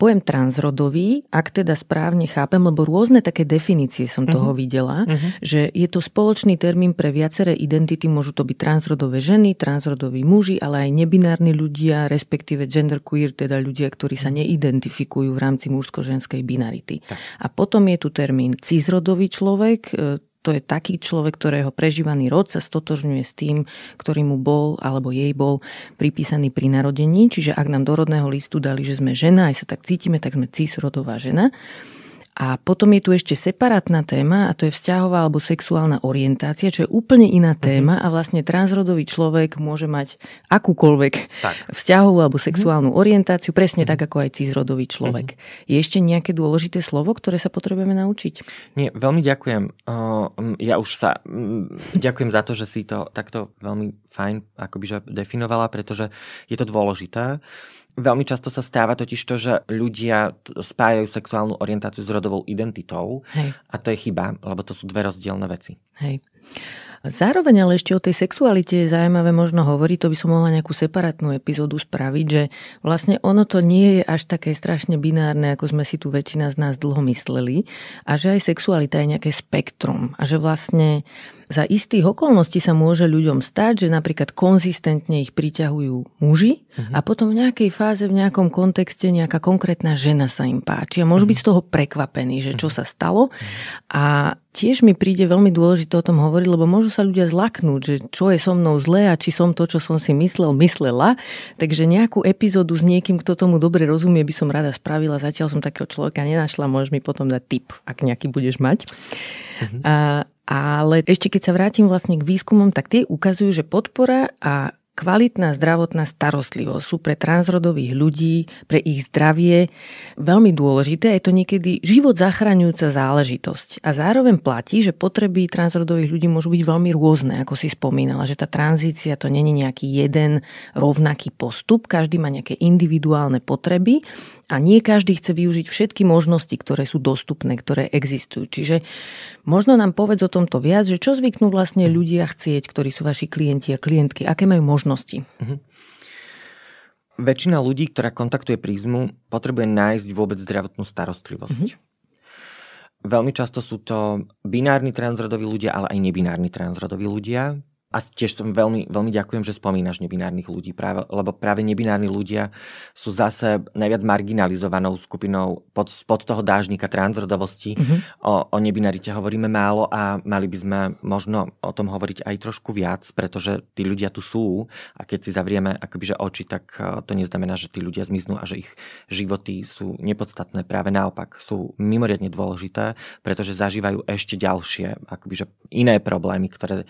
pojem transrodový, ak teda správne chápem, lebo rôzne také definície som toho mm-hmm. videla, mm-hmm. že je to spoločný termín pre viaceré identity, môžu to byť transrodové ženy, transrodoví muži, ale aj nebinárni ľudia, respektíve genderqueer, teda ľudia, ktorí sa neidentifikujú v rámci mužsko-ženskej binarity. Tak. A potom je tu termín cisrodový človek, e, to je taký človek, ktorého prežívaný rod sa stotožňuje s tým, ktorý mu bol alebo jej bol pripísaný pri narodení. Čiže ak nám do rodného listu dali, že sme žena, aj sa tak cítime, tak sme cisrodová žena. A potom je tu ešte separátna téma a to je vzťahová alebo sexuálna orientácia, čo je úplne iná mhm. téma a vlastne transrodový človek môže mať akúkoľvek tak. vzťahovú alebo sexuálnu orientáciu, presne tak ako aj cisrodový človek. Je ešte nejaké dôležité slovo, ktoré sa potrebujeme naučiť? Nie, veľmi ďakujem. Ja už sa ďakujem za to, že si to takto veľmi fajn akoby že definovala, pretože je to dôležité. Veľmi často sa stáva totiž to, že ľudia spájajú sexuálnu orientáciu s rodovou identitou Hej. a to je chyba, lebo to sú dve rozdielne veci. Hej. Zároveň ale ešte o tej sexualite je zaujímavé možno hovoriť, to by som mohla nejakú separátnu epizódu spraviť, že vlastne ono to nie je až také strašne binárne, ako sme si tu väčšina z nás dlho mysleli a že aj sexualita je nejaké spektrum a že vlastne za istých okolností sa môže ľuďom stať, že napríklad konzistentne ich priťahujú muži uh-huh. a potom v nejakej fáze, v nejakom kontexte nejaká konkrétna žena sa im páči a môžu uh-huh. byť z toho prekvapení, že čo uh-huh. sa stalo. A tiež mi príde veľmi dôležité o tom hovoriť, lebo môžu sa ľudia zlaknúť, že čo je so mnou zlé a či som to, čo som si myslel, myslela. Takže nejakú epizódu s niekým, kto tomu dobre rozumie, by som rada spravila. Zatiaľ som takého človeka nenašla, môžeš mi potom dať tip, ak nejaký budeš mať. Uh-huh. A ale ešte keď sa vrátim vlastne k výskumom, tak tie ukazujú, že podpora a kvalitná zdravotná starostlivosť sú pre transrodových ľudí, pre ich zdravie veľmi dôležité. Je to niekedy život zachraňujúca záležitosť. A zároveň platí, že potreby transrodových ľudí môžu byť veľmi rôzne, ako si spomínala, že tá tranzícia to není nejaký jeden rovnaký postup, každý má nejaké individuálne potreby a nie každý chce využiť všetky možnosti, ktoré sú dostupné, ktoré existujú. Čiže možno nám povedz o tomto viac, že čo zvyknú vlastne ľudia chcieť, ktorí sú vaši klienti a klientky, aké majú možnosti. Mhm. Väčšina ľudí, ktorá kontaktuje prízmu, potrebuje nájsť vôbec zdravotnú starostlivosť. Mhm. Veľmi často sú to binárni transrodoví ľudia, ale aj nebinárni transrodoví ľudia. A tiež som veľmi, veľmi ďakujem, že spomínaš nebinárnych ľudí, práve, lebo práve nebinárni ľudia sú zase najviac marginalizovanou skupinou pod, pod toho dážnika transrodovosti. Mm-hmm. O, o nebinarite hovoríme málo a mali by sme možno o tom hovoriť aj trošku viac, pretože tí ľudia tu sú a keď si zavrieme akoby, že oči, tak e, to neznamená, že tí ľudia zmiznú a že ich životy sú nepodstatné. Práve naopak sú mimoriadne dôležité, pretože zažívajú ešte ďalšie akoby, že iné problémy, ktoré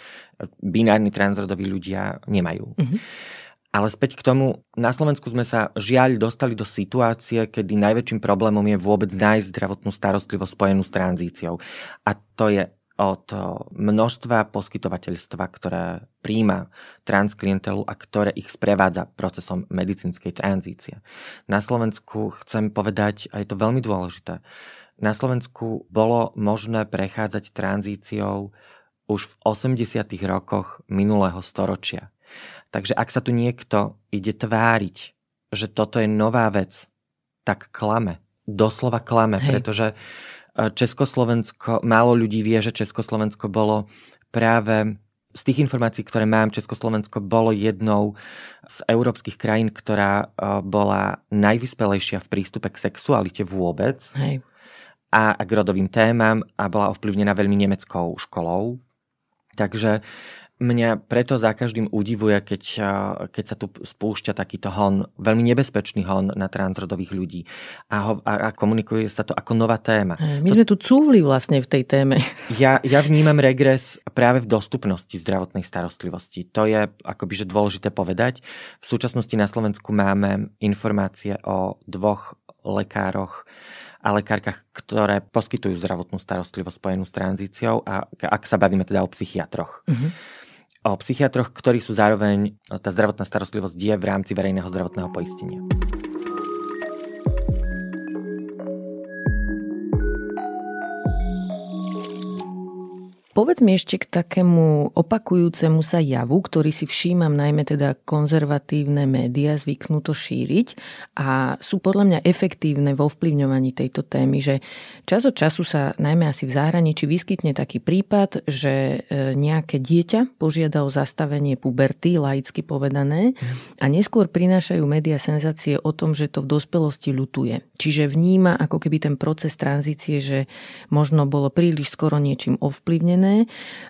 binárni transrodoví ľudia nemajú. Mm-hmm. Ale späť k tomu, na Slovensku sme sa žiaľ dostali do situácie, kedy najväčším problémom je vôbec nájsť zdravotnú starostlivosť spojenú s tranzíciou. A to je od množstva poskytovateľstva, ktoré príjma transklientelu a ktoré ich sprevádza procesom medicínskej tranzície. Na Slovensku chcem povedať, a je to veľmi dôležité, na Slovensku bolo možné prechádzať tranzíciou už v 80. rokoch minulého storočia. Takže ak sa tu niekto ide tváriť, že toto je nová vec, tak klame. Doslova klame, Hej. pretože e, Československo, málo ľudí vie, že Československo bolo práve z tých informácií, ktoré mám, Československo bolo jednou z európskych krajín, ktorá e, bola najvyspelejšia v prístupe k sexualite vôbec. Hej. A k rodovým témam a bola ovplyvnená veľmi nemeckou školou, Takže mňa preto za každým udivuje, keď, keď sa tu spúšťa takýto hon, veľmi nebezpečný hon na transrodových ľudí a, ho, a, a komunikuje sa to ako nová téma. My to, sme tu cúvli vlastne v tej téme. Ja, ja vnímam regres práve v dostupnosti zdravotnej starostlivosti. To je akoby že dôležité povedať. V súčasnosti na Slovensku máme informácie o dvoch lekároch, a lekárkach, ktoré poskytujú zdravotnú starostlivosť spojenú s tranzíciou a ak sa bavíme teda o psychiatroch. Mm-hmm. O psychiatroch, ktorí sú zároveň, tá zdravotná starostlivosť je v rámci verejného zdravotného poistenia. Povedz mi ešte k takému opakujúcemu sa javu, ktorý si všímam najmä teda konzervatívne médiá zvyknú to šíriť a sú podľa mňa efektívne vo vplyvňovaní tejto témy, že čas od času sa najmä asi v zahraničí vyskytne taký prípad, že e, nejaké dieťa požiada o zastavenie puberty, laicky povedané, a neskôr prinášajú médiá senzácie o tom, že to v dospelosti ľutuje. Čiže vníma ako keby ten proces tranzície, že možno bolo príliš skoro niečím ovplyvnené potrebné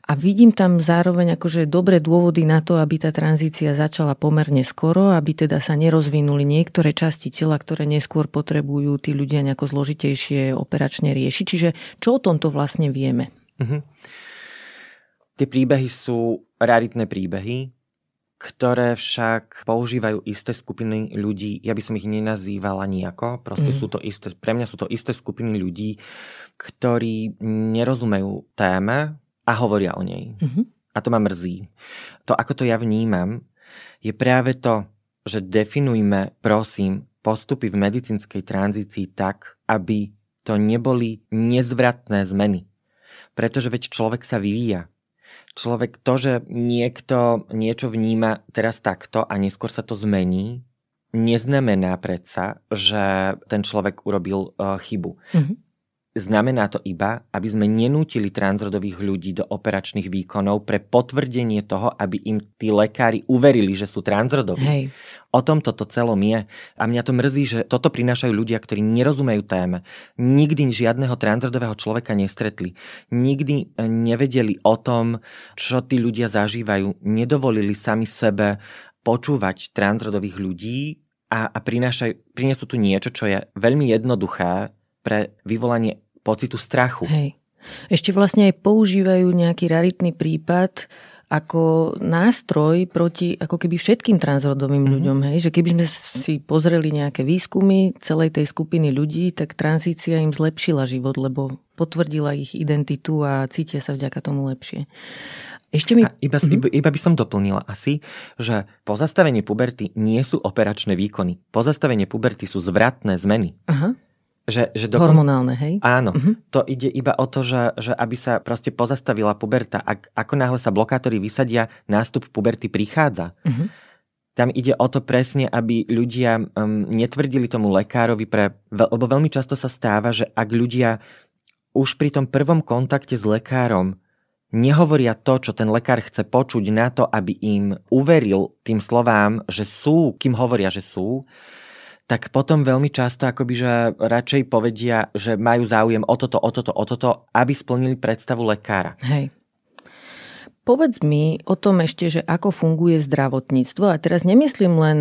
a vidím tam zároveň akože dobré dôvody na to, aby tá tranzícia začala pomerne skoro, aby teda sa nerozvinuli niektoré časti tela, ktoré neskôr potrebujú tí ľudia nejako zložitejšie operačne riešiť. Čiže čo o tomto vlastne vieme? Uh-huh. Tie príbehy sú raritné príbehy, ktoré však používajú isté skupiny ľudí, ja by som ich nenazývala nejako, proste mm. sú to isté, pre mňa sú to isté skupiny ľudí, ktorí nerozumejú téme a hovoria o nej. Mm-hmm. A to ma mrzí. To, ako to ja vnímam, je práve to, že definujme, prosím, postupy v medicínskej tranzícii tak, aby to neboli nezvratné zmeny. Pretože veď človek sa vyvíja človek to, že niekto niečo vníma teraz takto a neskôr sa to zmení, neznamená predsa, že ten človek urobil uh, chybu. Mm-hmm. Znamená to iba, aby sme nenútili transrodových ľudí do operačných výkonov pre potvrdenie toho, aby im tí lekári uverili, že sú transrodoví. Hej. O tom toto celom je. A mňa to mrzí, že toto prinášajú ľudia, ktorí nerozumejú téme. Nikdy žiadneho transrodového človeka nestretli. Nikdy eh, nevedeli o tom, čo tí ľudia zažívajú. Nedovolili sami sebe počúvať transrodových ľudí a, a prinášajú, prinesú tu niečo, čo je veľmi jednoduché, pre vyvolanie pocitu strachu. Hej. Ešte vlastne aj používajú nejaký raritný prípad ako nástroj proti ako keby všetkým transrodovým mm-hmm. ľuďom. Hej? Že keby sme si pozreli nejaké výskumy celej tej skupiny ľudí, tak tranzícia im zlepšila život, lebo potvrdila ich identitu a cítia sa vďaka tomu lepšie. Ešte mi... A iba, mm-hmm. iba, by som doplnila asi, že pozastavenie puberty nie sú operačné výkony. Pozastavenie puberty sú zvratné zmeny. Aha. Že, že dokon... Hormonálne, hej? Áno. Uh-huh. To ide iba o to, že, že aby sa proste pozastavila puberta. Ak, ako náhle sa blokátory vysadia, nástup puberty prichádza. Uh-huh. Tam ide o to presne, aby ľudia um, netvrdili tomu lekárovi pre... Lebo veľmi často sa stáva, že ak ľudia už pri tom prvom kontakte s lekárom nehovoria to, čo ten lekár chce počuť na to, aby im uveril tým slovám, že sú, kým hovoria, že sú, tak potom veľmi často akoby, že radšej povedia, že majú záujem o toto, o toto, o toto, aby splnili predstavu lekára. Hej. Povedz mi o tom ešte, že ako funguje zdravotníctvo. A teraz nemyslím len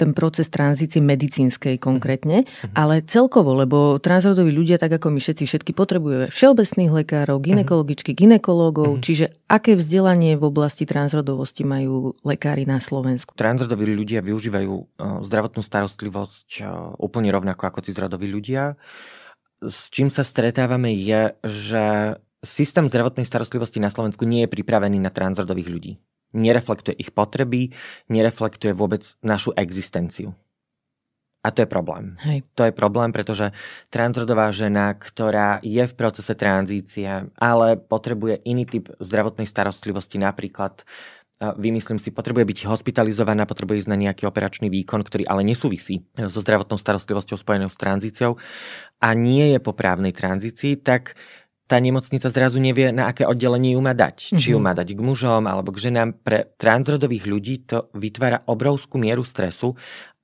ten proces tranzície medicínskej konkrétne, mm-hmm. ale celkovo, lebo transrodoví ľudia, tak ako my všetci, všetky potrebujú všeobecných lekárov, mhm. ginekologičky, ginekológov, mm-hmm. čiže aké vzdelanie v oblasti transrodovosti majú lekári na Slovensku? Transrodoví ľudia využívajú e, zdravotnú starostlivosť e, úplne rovnako ako cisrodoví ľudia. S čím sa stretávame je, že Systém zdravotnej starostlivosti na Slovensku nie je pripravený na transrodových ľudí. Nereflektuje ich potreby, nereflektuje vôbec našu existenciu. A to je problém. Hej. To je problém, pretože transrodová žena, ktorá je v procese tranzície, ale potrebuje iný typ zdravotnej starostlivosti, napríklad vymyslím si, potrebuje byť hospitalizovaná, potrebuje ísť na nejaký operačný výkon, ktorý ale nesúvisí so zdravotnou starostlivosťou spojenou s tranzíciou a nie je po právnej tranzícii, tak tá nemocnica zrazu nevie, na aké oddelenie ju má dať. Mm-hmm. Či ju mhm. má dať k mužom alebo k ženám. Pre transrodových ľudí to vytvára obrovskú mieru stresu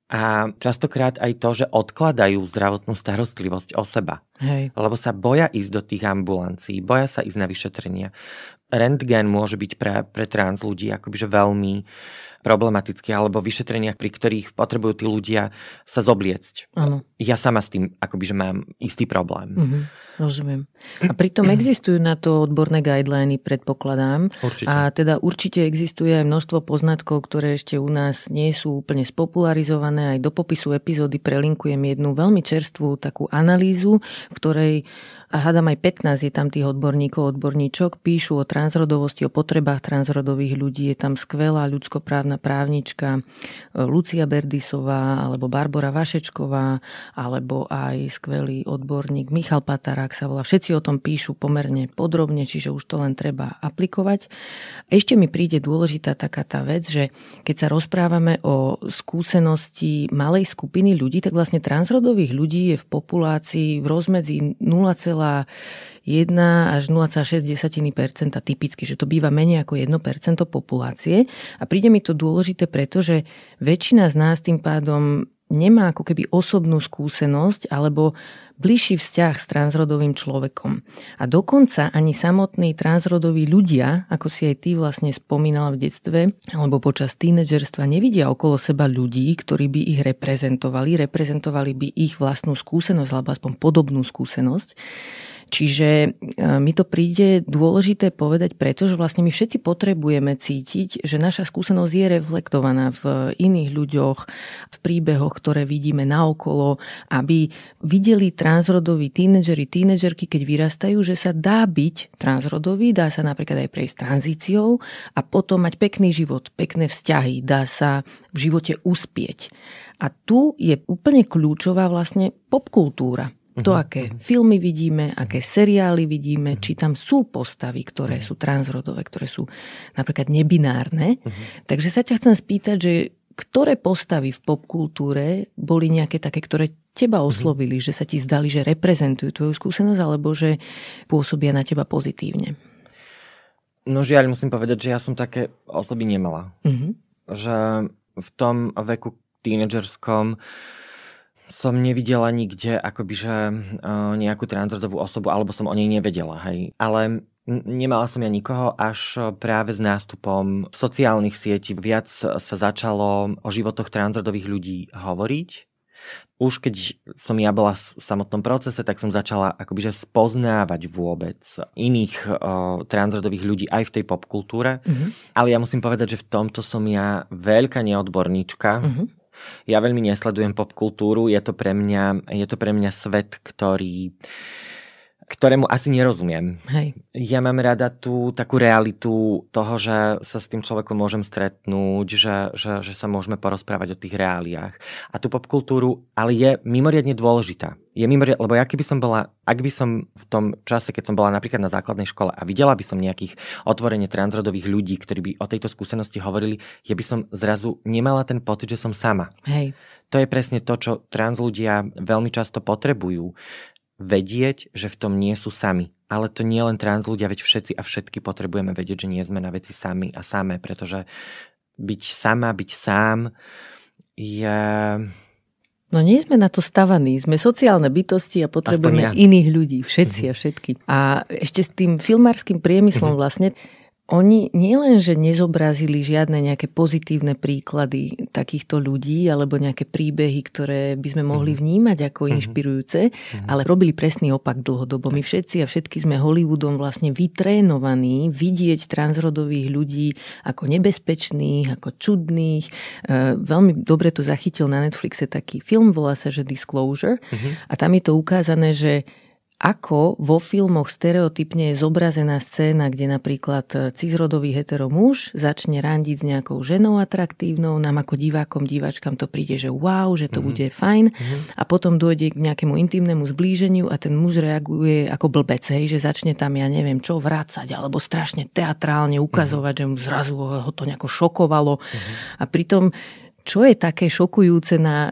a častokrát aj to, že odkladajú zdravotnú starostlivosť o seba. Hej. Lebo sa boja ísť do tých ambulancií, boja sa ísť na vyšetrenia. Rentgen môže byť pre, pre trans ľudí akoby veľmi problematické alebo vyšetreniach, pri ktorých potrebujú tí ľudia sa zobliecť. Ano. Ja sama s tým akoby, že mám istý problém. Mm-hmm, rozumiem. A pritom existujú na to odborné guideliny, predpokladám. Určite. A teda určite existuje aj množstvo poznatkov, ktoré ešte u nás nie sú úplne spopularizované. Aj do popisu epizódy prelinkujem jednu veľmi čerstvú takú analýzu, v ktorej a hádam aj 15 je tam tých odborníkov, odborníčok, píšu o transrodovosti, o potrebách transrodových ľudí. Je tam skvelá ľudskoprávna právnička e, Lucia Berdisová, alebo Barbara Vašečková, alebo aj skvelý odborník Michal Patarák sa volá. Všetci o tom píšu pomerne podrobne, čiže už to len treba aplikovať. Ešte mi príde dôležitá taká tá vec, že keď sa rozprávame o skúsenosti malej skupiny ľudí, tak vlastne transrodových ľudí je v populácii v rozmedzi 0, 1 až 0,6 typicky, že to býva menej ako 1% populácie. A príde mi to dôležité, pretože väčšina z nás tým pádom nemá ako keby osobnú skúsenosť alebo bližší vzťah s transrodovým človekom. A dokonca ani samotní transrodoví ľudia, ako si aj ty vlastne spomínala v detstve, alebo počas tínedžerstva, nevidia okolo seba ľudí, ktorí by ich reprezentovali, reprezentovali by ich vlastnú skúsenosť, alebo aspoň podobnú skúsenosť. Čiže e, mi to príde dôležité povedať, pretože vlastne my všetci potrebujeme cítiť, že naša skúsenosť je reflektovaná v iných ľuďoch, v príbehoch, ktoré vidíme naokolo, aby videli transrodoví tínedžeri, tínedžerky, keď vyrastajú, že sa dá byť transrodový, dá sa napríklad aj prejsť tranzíciou a potom mať pekný život, pekné vzťahy, dá sa v živote uspieť. A tu je úplne kľúčová vlastne popkultúra. To, mhm, aké filmy vidíme, aké seriály vidíme, či tam sú postavy, ktoré uh-huh. sú transrodové, ktoré sú napríklad nebinárne. Uh-huh. Takže sa ťa chcem spýtať, že ktoré postavy v popkultúre boli nejaké také, ktoré teba oslovili, že sa ti zdali, že reprezentujú tvoju skúsenosť, alebo že pôsobia na teba pozitívne? No žiaľ, musím povedať, že ja som také osoby nemala. Uh-huh. Že v tom veku tínedžerskom uh, som nevidela nikde akoby, že nejakú transrodovú osobu, alebo som o nej nevedela, hej. Ale nemala som ja nikoho, až práve s nástupom sociálnych sietí viac sa začalo o životoch transrodových ľudí hovoriť. Už keď som ja bola v samotnom procese, tak som začala akoby, že spoznávať vôbec iných uh, transrodových ľudí aj v tej popkultúre. Mm-hmm. Ale ja musím povedať, že v tomto som ja veľká neodborníčka. Mm-hmm ja veľmi nesledujem popkultúru, je to pre mňa, je to pre mňa svet, ktorý ktorému asi nerozumiem. Hej. Ja mám rada tú takú realitu toho, že sa s tým človekom môžem stretnúť, že, že, že sa môžeme porozprávať o tých reáliách. A tú popkultúru, ale je mimoriadne dôležitá. Je mimoriadne, lebo ja keby som bola, ak by som v tom čase, keď som bola napríklad na základnej škole a videla by som nejakých otvorene transrodových ľudí, ktorí by o tejto skúsenosti hovorili, ja by som zrazu nemala ten pocit, že som sama. Hej. To je presne to, čo trans ľudia veľmi často potrebujú vedieť, že v tom nie sú sami. Ale to nie len trans ľudia, veď všetci a všetky potrebujeme vedieť, že nie sme na veci sami a samé, pretože byť sama, byť sám je... No nie sme na to stavaní, sme sociálne bytosti a potrebujeme ja. iných ľudí, všetci mm-hmm. a všetky. A ešte s tým filmárským priemyslom mm-hmm. vlastne oni nielen, že nezobrazili žiadne nejaké pozitívne príklady takýchto ľudí alebo nejaké príbehy, ktoré by sme mohli mhm. vnímať ako mhm. inšpirujúce, mhm. ale robili presný opak dlhodobo. My všetci a všetky sme Hollywoodom vlastne vytrénovaní vidieť transrodových ľudí ako nebezpečných, ako čudných. E, veľmi dobre to zachytil na Netflixe taký film, volá sa, že Disclosure. A tam je to ukázané, že ako vo filmoch stereotypne je zobrazená scéna, kde napríklad e, cizrodový heteromuž začne randiť s nejakou ženou atraktívnou, nám ako divákom, diváčkam to príde, že wow, že to mm-hmm. bude fajn mm-hmm. a potom dojde k nejakému intimnému zblíženiu a ten muž reaguje ako blbec, hej, že začne tam, ja neviem čo, vrácať alebo strašne teatrálne ukazovať, mm-hmm. že mu zrazu ho to nejako šokovalo mm-hmm. a pritom čo je také šokujúce na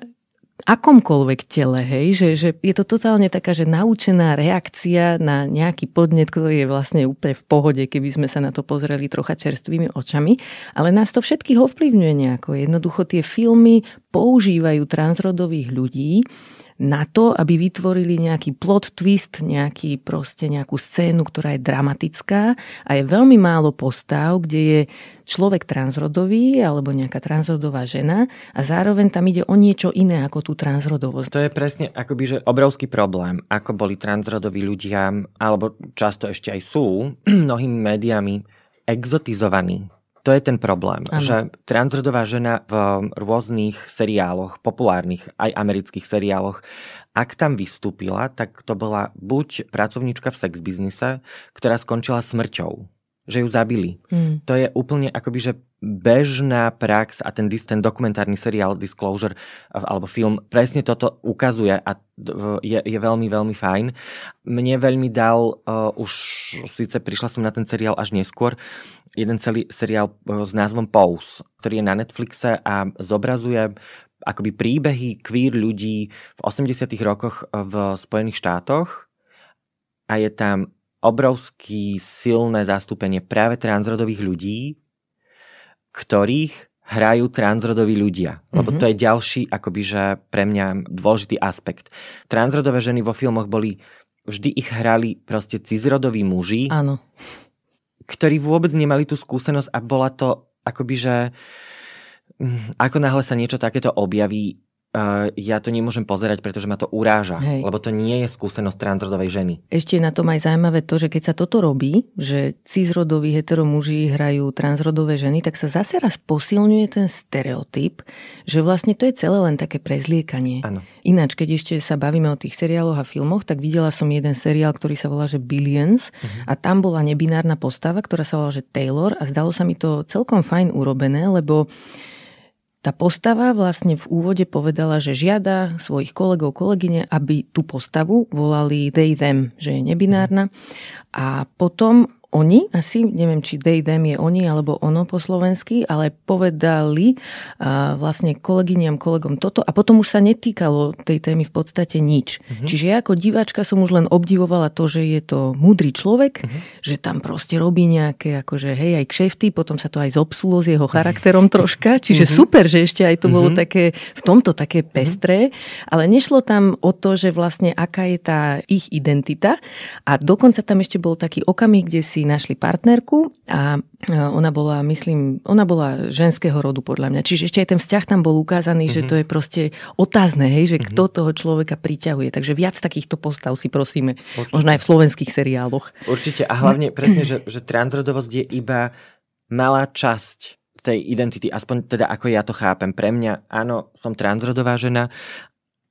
akomkoľvek tele, hej, že, že je to totálne taká, že naučená reakcia na nejaký podnet, ktorý je vlastne úplne v pohode, keby sme sa na to pozreli trocha čerstvými očami, ale nás to všetkých ovplyvňuje nejako. Jednoducho tie filmy používajú transrodových ľudí na to, aby vytvorili nejaký plot twist, nejaký proste nejakú scénu, ktorá je dramatická a je veľmi málo postav, kde je človek transrodový alebo nejaká transrodová žena a zároveň tam ide o niečo iné ako tú transrodovosť. To je presne akoby, že obrovský problém, ako boli transrodoví ľudia, alebo často ešte aj sú, mnohými médiami exotizovaní to je ten problém, ano. že transrodová žena v rôznych seriáloch, populárnych aj amerických seriáloch, ak tam vystúpila, tak to bola buď pracovníčka v sex biznise, ktorá skončila smrťou že ju zabili. Mm. To je úplne akoby, že bežná prax a ten, ten dokumentárny seriál Disclosure alebo film presne toto ukazuje a je, je veľmi, veľmi fajn. Mne veľmi dal, uh, už síce prišla som na ten seriál až neskôr, jeden celý seriál uh, s názvom Pose, ktorý je na Netflixe a zobrazuje akoby príbehy queer ľudí v 80 rokoch v Spojených štátoch a je tam obrovský silné zastúpenie práve transrodových ľudí, ktorých hrajú transrodoví ľudia. Lebo mm-hmm. to je ďalší, akoby, že pre mňa dôležitý aspekt. Transrodové ženy vo filmoch boli, vždy ich hrali proste cizrodoví muži. Áno. Ktorí vôbec nemali tú skúsenosť a bola to akoby, že hm, ako náhle sa niečo takéto objaví, uh, ja to nemôžem pozerať, pretože ma to uráža, Hej. lebo to nie je skúsenosť transrodovej ženy. Ešte je na tom aj zaujímavé to, že keď sa toto robí, že cisrodoví heteromuži hrajú transrodové ženy, tak sa zase raz posilňuje ten stereotyp, že vlastne to je celé len také prezliekanie. Ano. Ináč, keď ešte sa bavíme o tých seriáloch a filmoch, tak videla som jeden seriál, ktorý sa volá že Billions uh-huh. a tam bola nebinárna postava, ktorá sa volá že Taylor a zdalo sa mi to celkom fajn urobené, lebo tá postava vlastne v úvode povedala, že žiada svojich kolegov, kolegyne, aby tú postavu volali they, them, že je nebinárna. A potom oni, asi neviem, či they, them je oni alebo ono po slovensky, ale povedali vlastne kolegyňam, kolegom toto a potom už sa netýkalo tej témy v podstate nič. Uh-huh. Čiže ja ako diváčka som už len obdivovala to, že je to múdry človek, uh-huh. že tam proste robí nejaké akože hej aj kšefty, potom sa to aj zobsulo s jeho charakterom troška, čiže uh-huh. super, že ešte aj to bolo uh-huh. také v tomto také pestré, uh-huh. ale nešlo tam o to, že vlastne aká je tá ich identita a dokonca tam ešte bol taký okamih, kde si našli partnerku a ona bola, myslím, ona bola ženského rodu podľa mňa. Čiže ešte aj ten vzťah tam bol ukázaný, mm-hmm. že mhm. to je proste otázne, hej, že mm-hmm. kto toho človeka priťahuje. Takže viac takýchto postav si prosíme. Určite. Možno aj v slovenských seriáloch. Určite. A hlavne presne, že, že transrodovosť je iba malá časť tej identity, aspoň teda ako ja to chápem. Pre mňa, áno, som transrodová žena,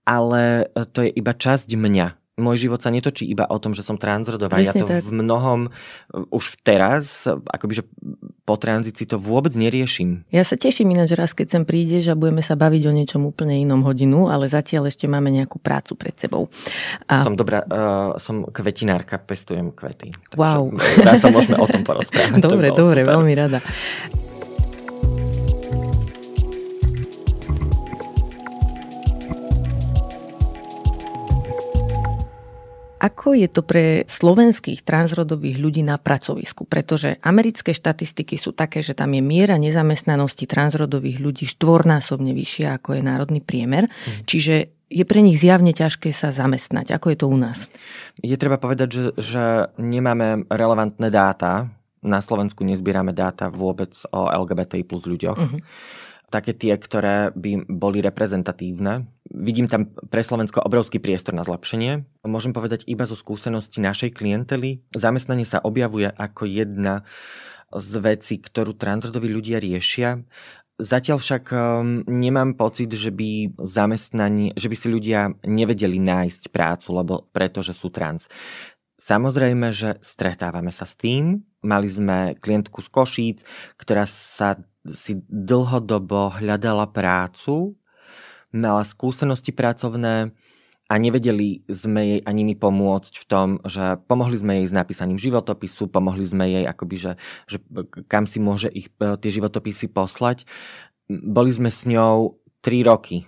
ale to je iba časť mňa môj život sa netočí iba o tom, že som transrodová. Presne ja to tak. v mnohom už teraz, akoby, že po tranzícii to vôbec neriešim. Ja sa teším ináč raz, keď sem prídeš a budeme sa baviť o niečom úplne inom hodinu, ale zatiaľ ešte máme nejakú prácu pred sebou. A... Som dobrá, uh, som kvetinárka, pestujem kvety. Takže wow. Dá sa môžeme o tom porozprávať. dobre, dobre, super. veľmi rada. Ako je to pre slovenských transrodových ľudí na pracovisku? Pretože americké štatistiky sú také, že tam je miera nezamestnanosti transrodových ľudí štvornásobne vyššia, ako je národný priemer. Hmm. Čiže je pre nich zjavne ťažké sa zamestnať. Ako je to u nás? Je treba povedať, že, že nemáme relevantné dáta. Na Slovensku nezbierame dáta vôbec o LGBTI plus ľuďoch. Uh-huh také tie, ktoré by boli reprezentatívne. Vidím tam pre Slovensko obrovský priestor na zlepšenie. Môžem povedať iba zo skúsenosti našej klientely. Zamestnanie sa objavuje ako jedna z vecí, ktorú transrodoví ľudia riešia. Zatiaľ však um, nemám pocit, že by zamestnanie, že by si ľudia nevedeli nájsť prácu, lebo pretože sú trans. Samozrejme, že stretávame sa s tým. Mali sme klientku z Košíc, ktorá sa si dlhodobo hľadala prácu, mala skúsenosti pracovné a nevedeli sme jej ani mi pomôcť v tom, že pomohli sme jej s napísaním životopisu, pomohli sme jej akoby, že, že kam si môže ich e, tie životopisy poslať. Boli sme s ňou 3 roky.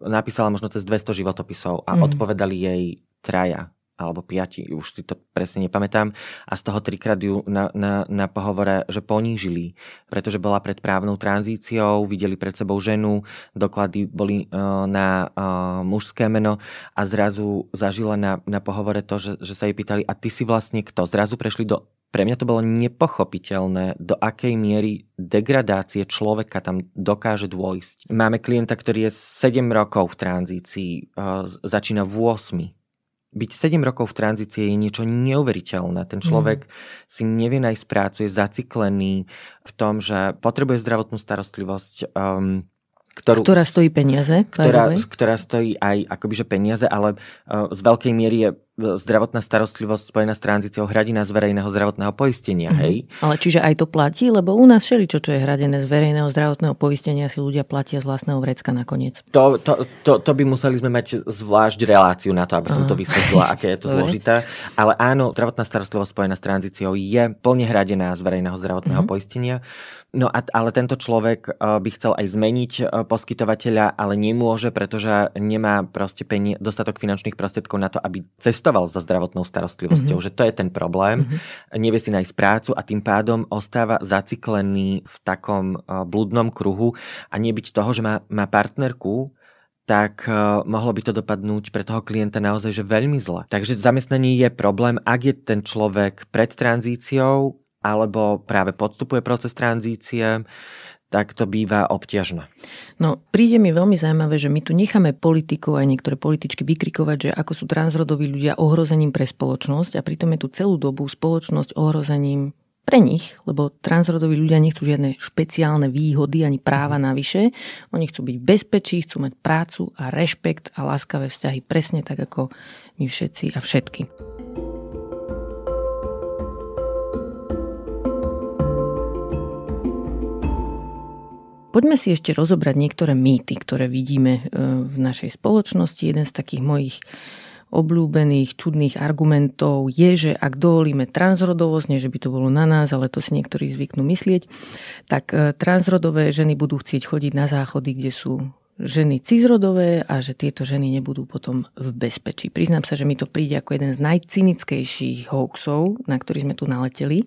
Napísala možno cez 200 životopisov a mm. odpovedali jej traja alebo piati, už si to presne nepamätám, a z toho trikrát ju na, na, na pohovore, že ponížili, pretože bola pred právnou tranzíciou, videli pred sebou ženu, doklady boli uh, na uh, mužské meno a zrazu zažila na, na pohovore to, že, že sa jej pýtali, a ty si vlastne kto? Zrazu prešli do pre mňa to bolo nepochopiteľné, do akej miery degradácie človeka tam dokáže dôjsť. Máme klienta, ktorý je 7 rokov v tranzícii, uh, začína v 8 byť 7 rokov v tranzícii je niečo neuveriteľné. Ten človek mm. si nevie nájsť prácu, je zaciklený v tom, že potrebuje zdravotnú starostlivosť, um, ktorú, ktorá stojí peniaze. Ktorá, ktorá stojí aj akoby, že peniaze, ale uh, z veľkej miery je zdravotná starostlivosť spojená s tranzíciou hradina z verejného zdravotného poistenia, mm-hmm. hej? Ale čiže aj to platí, lebo u nás všeličo, čo je hradené z verejného zdravotného poistenia, si ľudia platia z vlastného vrecka nakoniec. To, to, to, to by museli sme mať zvlášť reláciu na to, aby som Aha. to vysvetlila, aké je to zložité. Ale áno, zdravotná starostlivosť spojená s tranzíciou je plne hradená z verejného zdravotného mm-hmm. poistenia. No a, ale tento človek uh, by chcel aj zmeniť uh, poskytovateľa, ale nemôže, pretože nemá proste penie, dostatok finančných prostriedkov na to, aby cestoval so zdravotnou starostlivosťou, mm-hmm. že to je ten problém. Mm-hmm. Nevie si nájsť prácu a tým pádom ostáva zaciklený v takom blúdnom kruhu a nebyť toho, že má, má partnerku, tak mohlo by to dopadnúť pre toho klienta naozaj že veľmi zle. Takže zamestnanie je problém, ak je ten človek pred tranzíciou alebo práve podstupuje proces tranzície, tak to býva obťažné. No, príde mi veľmi zaujímavé, že my tu necháme politikov aj niektoré političky vykrikovať, že ako sú transrodoví ľudia ohrozením pre spoločnosť a pritom je tu celú dobu spoločnosť ohrozením pre nich, lebo transrodoví ľudia nechcú žiadne špeciálne výhody ani práva navyše. Oni chcú byť bezpečí, chcú mať prácu a rešpekt a láskavé vzťahy presne tak ako my všetci a všetky. Poďme si ešte rozobrať niektoré mýty, ktoré vidíme e, v našej spoločnosti. Jeden z takých mojich obľúbených čudných argumentov je, že ak dovolíme transrodovosť, nie že by to bolo na nás, ale to si niektorí zvyknú myslieť, tak e, transrodové ženy budú chcieť chodiť na záchody, kde sú ženy cizrodové a že tieto ženy nebudú potom v bezpečí. Priznám sa, že mi to príde ako jeden z najcynickejších hoaxov, na ktorý sme tu naleteli,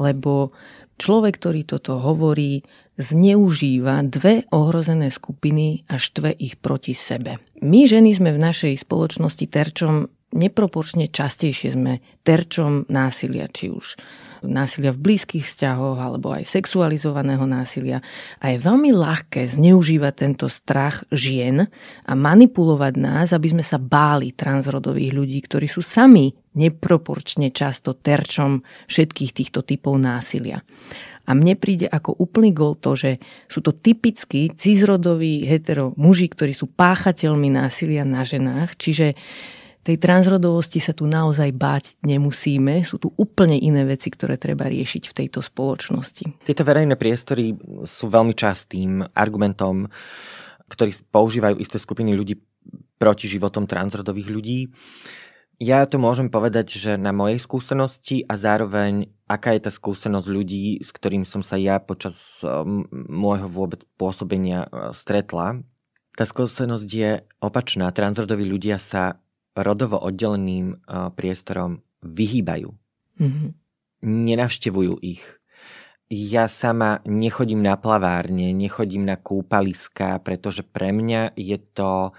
lebo človek, ktorý toto hovorí, zneužíva dve ohrozené skupiny a štve ich proti sebe. My ženy sme v našej spoločnosti terčom neproporčne častejšie sme terčom násilia, či už násilia v blízkych vzťahoch alebo aj sexualizovaného násilia. A je veľmi ľahké zneužívať tento strach žien a manipulovať nás, aby sme sa báli transrodových ľudí, ktorí sú sami neproporčne často terčom všetkých týchto typov násilia. A mne príde ako úplný gol to, že sú to typickí cizrodoví hetero muži, ktorí sú páchateľmi násilia na ženách, čiže tej transrodovosti sa tu naozaj báť nemusíme. Sú tu úplne iné veci, ktoré treba riešiť v tejto spoločnosti. Tieto verejné priestory sú veľmi častým argumentom, ktorý používajú isté skupiny ľudí proti životom transrodových ľudí. Ja to môžem povedať, že na mojej skúsenosti a zároveň aká je tá skúsenosť ľudí, s ktorým som sa ja počas môjho vôbec pôsobenia uh, stretla. Tá skúsenosť je opačná. Transrodoví ľudia sa rodovo oddeleným priestorom vyhýbajú. Mm-hmm. Nenavštevujú ich. Ja sama nechodím na plavárne, nechodím na kúpaliska, pretože pre mňa je to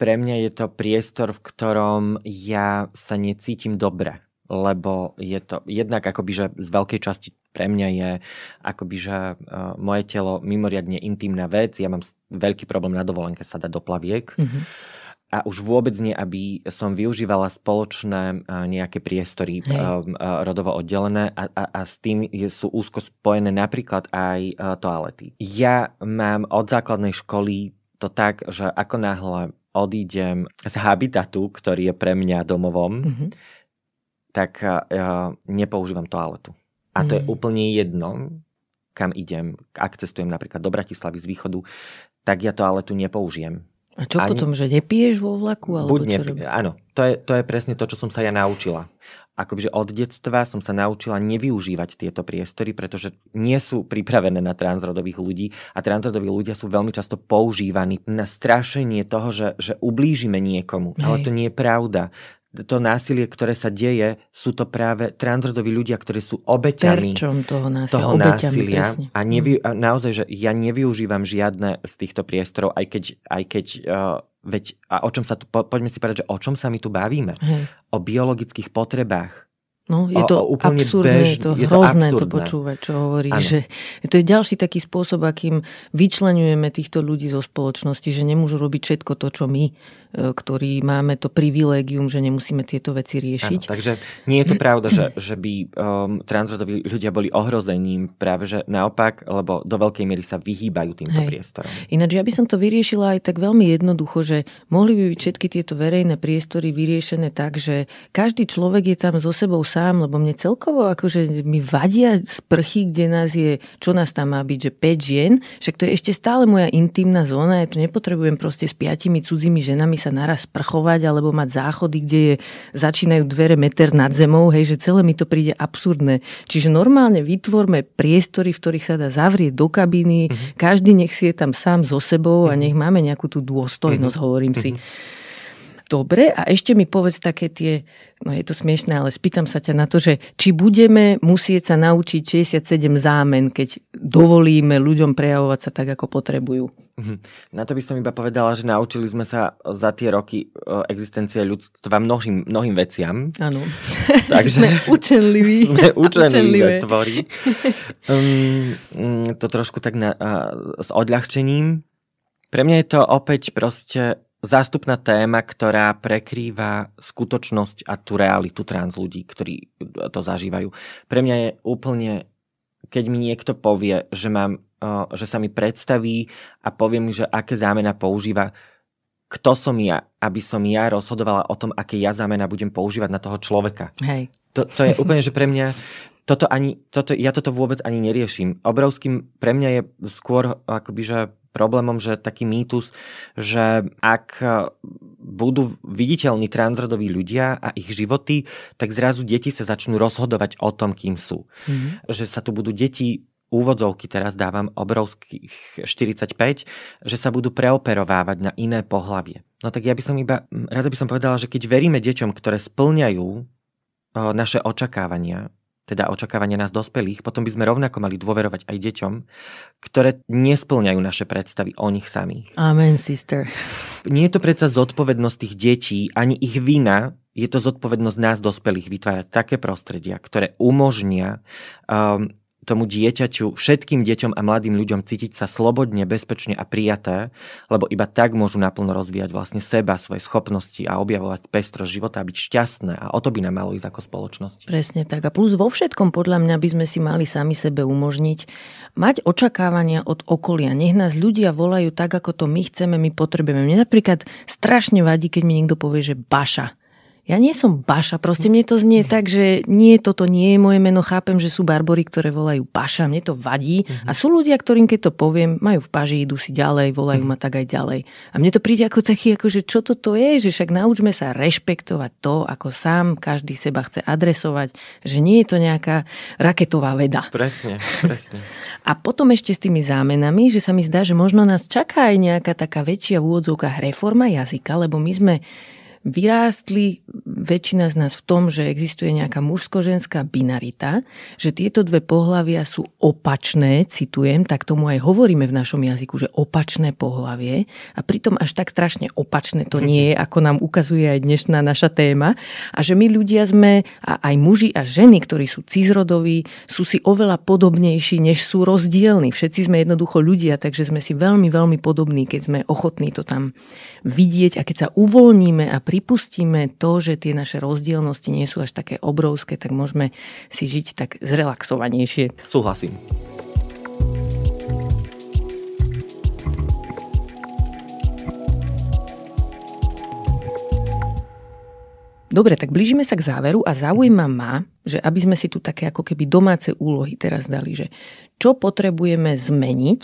pre mňa je to priestor, v ktorom ja sa necítim dobre, lebo je to jednak akoby, že z veľkej časti pre mňa je akoby, že moje telo mimoriadne intimná vec, ja mám veľký problém na dovolenke sa dať do plaviek. Mm-hmm. A už vôbec nie, aby som využívala spoločné uh, nejaké priestory uh, uh, rodovo oddelené a, a, a s tým je, sú úzko spojené napríklad aj toalety. Ja mám od základnej školy to tak, že ako náhle odídem z habitatu, ktorý je pre mňa domovom, mm-hmm. tak ja nepoužívam toaletu. A to mm. je úplne jedno, kam idem. Ak cestujem napríklad do Bratislavy z východu, tak ja toaletu nepoužijem. A čo Ani... potom, že nepiješ vo vlaku? Alebo Buď nepi- Áno, to je, to je presne to, čo som sa ja naučila akoby od detstva som sa naučila nevyužívať tieto priestory, pretože nie sú pripravené na transrodových ľudí a transrodoví ľudia sú veľmi často používaní na strašenie toho, že, že ublížime niekomu. Hej. Ale to nie je pravda to násilie, ktoré sa deje, sú to práve transrodoví ľudia, ktorí sú obeťami toho násilia, toho násilia a, nevy, a naozaj, že ja nevyužívam žiadne z týchto priestorov, aj keď, aj keď uh, Veď a o čom sa tu, po, poďme si povedať, že o čom sa my tu bavíme? Hej. O biologických potrebách. No, je to o, úplne absurdné, bež, je to je hrozné to, to počúvať, čo hovorí. Že to je ďalší taký spôsob, akým vyčlenujeme týchto ľudí zo spoločnosti, že nemôžu robiť všetko to, čo my ktorí máme to privilégium, že nemusíme tieto veci riešiť. Ano, takže nie je to pravda, že, že by um, transrodoví ľudia boli ohrozením, práve že naopak, lebo do veľkej miery sa vyhýbajú týmto Hej. priestorom. Ináč ja by som to vyriešila aj tak veľmi jednoducho, že mohli by byť všetky tieto verejné priestory vyriešené tak, že každý človek je tam so sebou sám, lebo mne celkovo akože mi vadia sprchy, kde nás je, čo nás tam má byť, že 5 žien, však to je ešte stále moja intimná zóna, ja tu nepotrebujem proste s piatimi cudzími ženami sa naraz sprchovať alebo mať záchody, kde je, začínajú dvere meter nad zemou, hej, že celé mi to príde absurdné. Čiže normálne vytvorme priestory, v ktorých sa dá zavrieť do kabíny, mm-hmm. každý nech si je tam sám so sebou mm-hmm. a mhm. nech máme nejakú tú dôstojnosť, mm-hmm. hovorím si. Dobre, a ešte mi povedz také tie, no je to smiešné, ale spýtam sa ťa na to, že či budeme musieť sa naučiť 67 zámen, keď dovolíme ľuďom prejavovať sa tak, ako potrebujú. Mhm. Na to by som iba povedala, že naučili sme sa za tie roky e, existencie ľudstva mnohým, mnohým veciam. Áno. Takže... sme učenliví. Sme učenlivé tvorí. Um, to trošku tak na, uh, s odľahčením. Pre mňa je to opäť proste zástupná téma, ktorá prekrýva skutočnosť a tú realitu trans ľudí, ktorí to zažívajú. Pre mňa je úplne, keď mi niekto povie, že, mám, že sa mi predstaví a povie mi, že aké zámena používa, kto som ja, aby som ja rozhodovala o tom, aké ja zámena budem používať na toho človeka. Hej. To, to je úplne, že pre mňa toto ani, toto, ja toto vôbec ani neriešim. Obrovským pre mňa je skôr akoby, že problémom, že taký mýtus, že ak budú viditeľní transrodoví ľudia a ich životy, tak zrazu deti sa začnú rozhodovať o tom, kým sú. Mm-hmm. Že sa tu budú deti úvodzovky teraz dávam obrovských 45, že sa budú preoperovávať na iné pohlavie. No tak ja by som iba, rada by som povedala, že keď veríme deťom, ktoré splňajú naše očakávania, teda očakávania nás dospelých, potom by sme rovnako mali dôverovať aj deťom, ktoré nesplňajú naše predstavy o nich samých. Amen, sister. Nie je to predsa zodpovednosť tých detí, ani ich vina, je to zodpovednosť nás dospelých vytvárať také prostredia, ktoré umožnia um, tomu dieťaťu, všetkým deťom a mladým ľuďom cítiť sa slobodne, bezpečne a prijaté, lebo iba tak môžu naplno rozvíjať vlastne seba, svoje schopnosti a objavovať pestrosť života a byť šťastné a o to by nám malo ísť ako spoločnosť. Presne tak. A plus vo všetkom podľa mňa by sme si mali sami sebe umožniť mať očakávania od okolia. Nech nás ľudia volajú tak, ako to my chceme, my potrebujeme. Mne napríklad strašne vadí, keď mi niekto povie, že baša ja nie som Baša, proste mne to znie tak, že nie, toto nie je moje meno, chápem, že sú barbory, ktoré volajú Baša, mne to vadí a sú ľudia, ktorým keď to poviem, majú v paži, idú si ďalej, volajú ma tak aj ďalej. A mne to príde ako taký, ako že čo toto je, že však naučme sa rešpektovať to, ako sám každý seba chce adresovať, že nie je to nejaká raketová veda. Presne, presne. A potom ešte s tými zámenami, že sa mi zdá, že možno nás čaká aj nejaká taká väčšia v úvodzovkách reforma jazyka, lebo my sme vyrástli väčšina z nás v tom, že existuje nejaká mužsko-ženská binarita, že tieto dve pohlavia sú opačné, citujem, tak tomu aj hovoríme v našom jazyku, že opačné pohlavie. A pritom až tak strašne opačné to nie je, ako nám ukazuje aj dnešná naša téma. A že my ľudia sme, a aj muži a ženy, ktorí sú cizrodoví, sú si oveľa podobnejší, než sú rozdielni. Všetci sme jednoducho ľudia, takže sme si veľmi, veľmi podobní, keď sme ochotní to tam vidieť. A keď sa uvoľníme a pripustíme to, že tie naše rozdielnosti nie sú až také obrovské, tak môžeme si žiť tak zrelaxovanejšie. Súhlasím. Dobre, tak blížime sa k záveru a zaujíma ma, že aby sme si tu také ako keby domáce úlohy teraz dali, že čo potrebujeme zmeniť,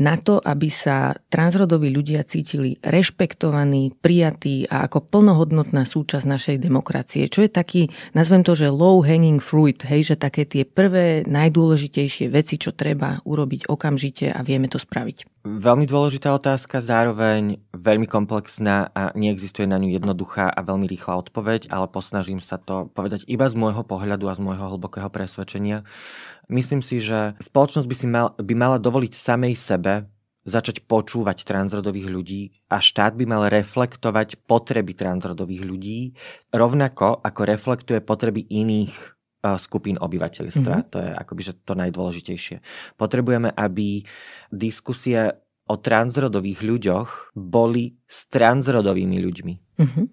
na to, aby sa transrodoví ľudia cítili rešpektovaní, prijatí a ako plnohodnotná súčasť našej demokracie. Čo je taký, nazvem to, že low hanging fruit, hej, že také tie prvé najdôležitejšie veci, čo treba urobiť okamžite a vieme to spraviť. Veľmi dôležitá otázka, zároveň veľmi komplexná a neexistuje na ňu jednoduchá a veľmi rýchla odpoveď, ale posnažím sa to povedať iba z môjho pohľadu a z môjho hlbokého presvedčenia. Myslím si, že spoločnosť by, si mal, by mala dovoliť samej sebe začať počúvať transrodových ľudí a štát by mal reflektovať potreby transrodových ľudí, rovnako ako reflektuje potreby iných skupín obyvateľstva. Mm-hmm. To je akoby že to najdôležitejšie. Potrebujeme, aby diskusie o transrodových ľuďoch boli s transrodovými ľuďmi. Mm-hmm.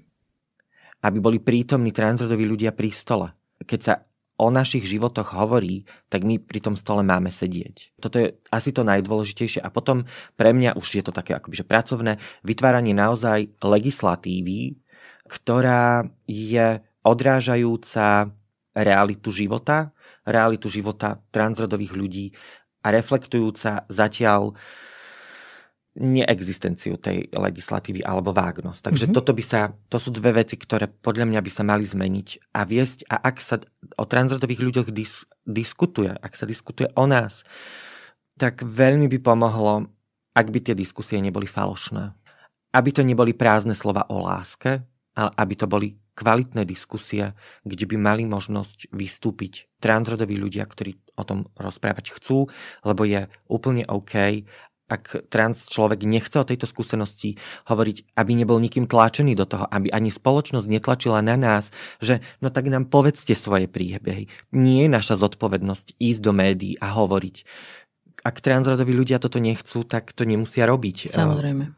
Aby boli prítomní transrodoví ľudia pri stole. Keď sa o našich životoch hovorí, tak my pri tom stole máme sedieť. Toto je asi to najdôležitejšie. A potom pre mňa už je to také akoby, že pracovné vytváranie naozaj legislatívy, ktorá je odrážajúca realitu života, realitu života transrodových ľudí a reflektujúca zatiaľ neexistenciu tej legislatívy alebo vágnosť. Takže mm-hmm. toto by sa, to sú dve veci, ktoré podľa mňa by sa mali zmeniť a viesť. A ak sa o transrodových ľuďoch dis, diskutuje, ak sa diskutuje o nás, tak veľmi by pomohlo, ak by tie diskusie neboli falošné. Aby to neboli prázdne slova o láske, ale aby to boli kvalitné diskusie, kde by mali možnosť vystúpiť transrodoví ľudia, ktorí o tom rozprávať chcú, lebo je úplne OK, ak trans človek nechce o tejto skúsenosti hovoriť, aby nebol nikým tlačený do toho, aby ani spoločnosť netlačila na nás, že no tak nám povedzte svoje príbehy. Nie je naša zodpovednosť ísť do médií a hovoriť. Ak transrodoví ľudia toto nechcú, tak to nemusia robiť. Samozrejme.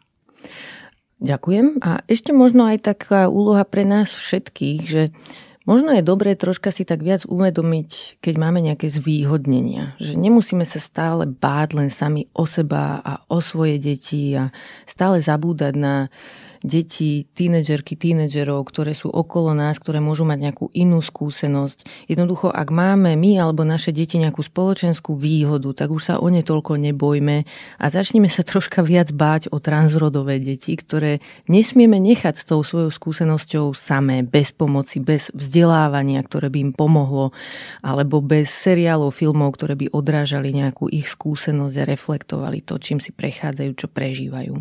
Ďakujem. A ešte možno aj taká úloha pre nás všetkých, že Možno je dobré troška si tak viac uvedomiť, keď máme nejaké zvýhodnenia. Že nemusíme sa stále báť len sami o seba a o svoje deti a stále zabúdať na deti, tínedžerky, tínedžerov, ktoré sú okolo nás, ktoré môžu mať nejakú inú skúsenosť. Jednoducho, ak máme my alebo naše deti nejakú spoločenskú výhodu, tak už sa o ne toľko nebojme a začneme sa troška viac báť o transrodové deti, ktoré nesmieme nechať s tou svojou skúsenosťou samé, bez pomoci, bez vzdelávania, ktoré by im pomohlo, alebo bez seriálov, filmov, ktoré by odrážali nejakú ich skúsenosť a reflektovali to, čím si prechádzajú, čo prežívajú.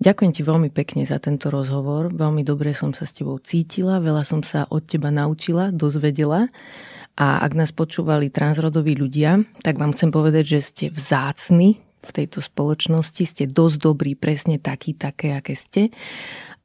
Ďakujem ti veľmi pekne za tento rozhovor. Veľmi dobre som sa s tebou cítila, veľa som sa od teba naučila, dozvedela. A ak nás počúvali transrodoví ľudia, tak vám chcem povedať, že ste vzácni v tejto spoločnosti, ste dosť dobrí, presne takí, také, aké ste.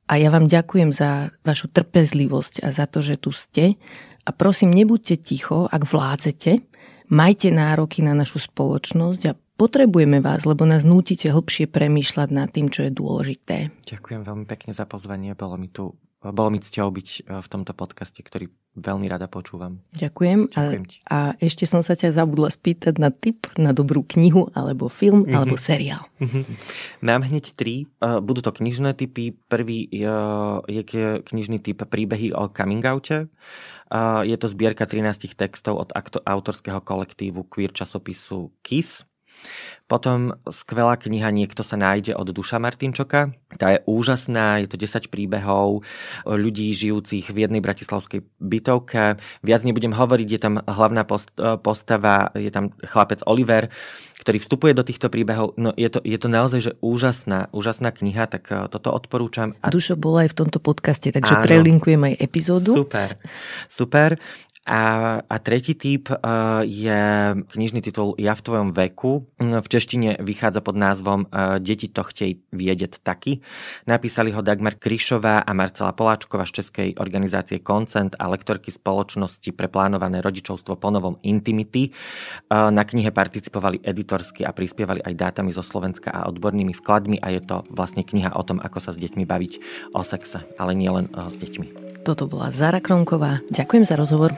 A ja vám ďakujem za vašu trpezlivosť a za to, že tu ste. A prosím, nebuďte ticho, ak vládzete, majte nároky na našu spoločnosť a Potrebujeme vás, lebo nás nútite hlbšie premýšľať nad tým, čo je dôležité. Ďakujem veľmi pekne za pozvanie. Bolo mi tu bolo mi cťou byť e, v tomto podcaste, ktorý veľmi rada počúvam. Ďakujem. Ďakujem a, a ešte som sa ťa zabudla spýtať na tip na dobrú knihu, alebo film, mm-hmm. alebo seriál. Mm-hmm. Mám hneď tri. E, budú to knižné typy. Prvý je, je knižný typ príbehy o coming oute. Je to zbierka 13 textov od autorského kolektívu queer časopisu KISS potom skvelá kniha Niekto sa nájde od Duša Martinčoka. Tá je úžasná, je to 10 príbehov ľudí žijúcich v jednej bratislavskej bytovke. Viac nebudem hovoriť, je tam hlavná postava, je tam chlapec Oliver, ktorý vstupuje do týchto príbehov. No je to, je to naozaj že úžasná, úžasná kniha, tak eh, toto odporúčam. A... Dušo bola aj v tomto podcaste, takže Áno. prelinkujem aj epizódu. Super, super. A, a tretí typ uh, je knižný titul Ja v tvojom veku. V češtine vychádza pod názvom uh, Deti to chtej viedeť taky. Napísali ho Dagmar Krišová a Marcela Poláčková z Českej organizácie Koncent a lektorky spoločnosti pre plánované rodičovstvo po novom Intimity. Uh, na knihe participovali editorsky a prispievali aj dátami zo Slovenska a odbornými vkladmi a je to vlastne kniha o tom, ako sa s deťmi baviť o sexe, ale nie len uh, s deťmi. Toto bola Zara Kronková. Ďakujem za rozhovor.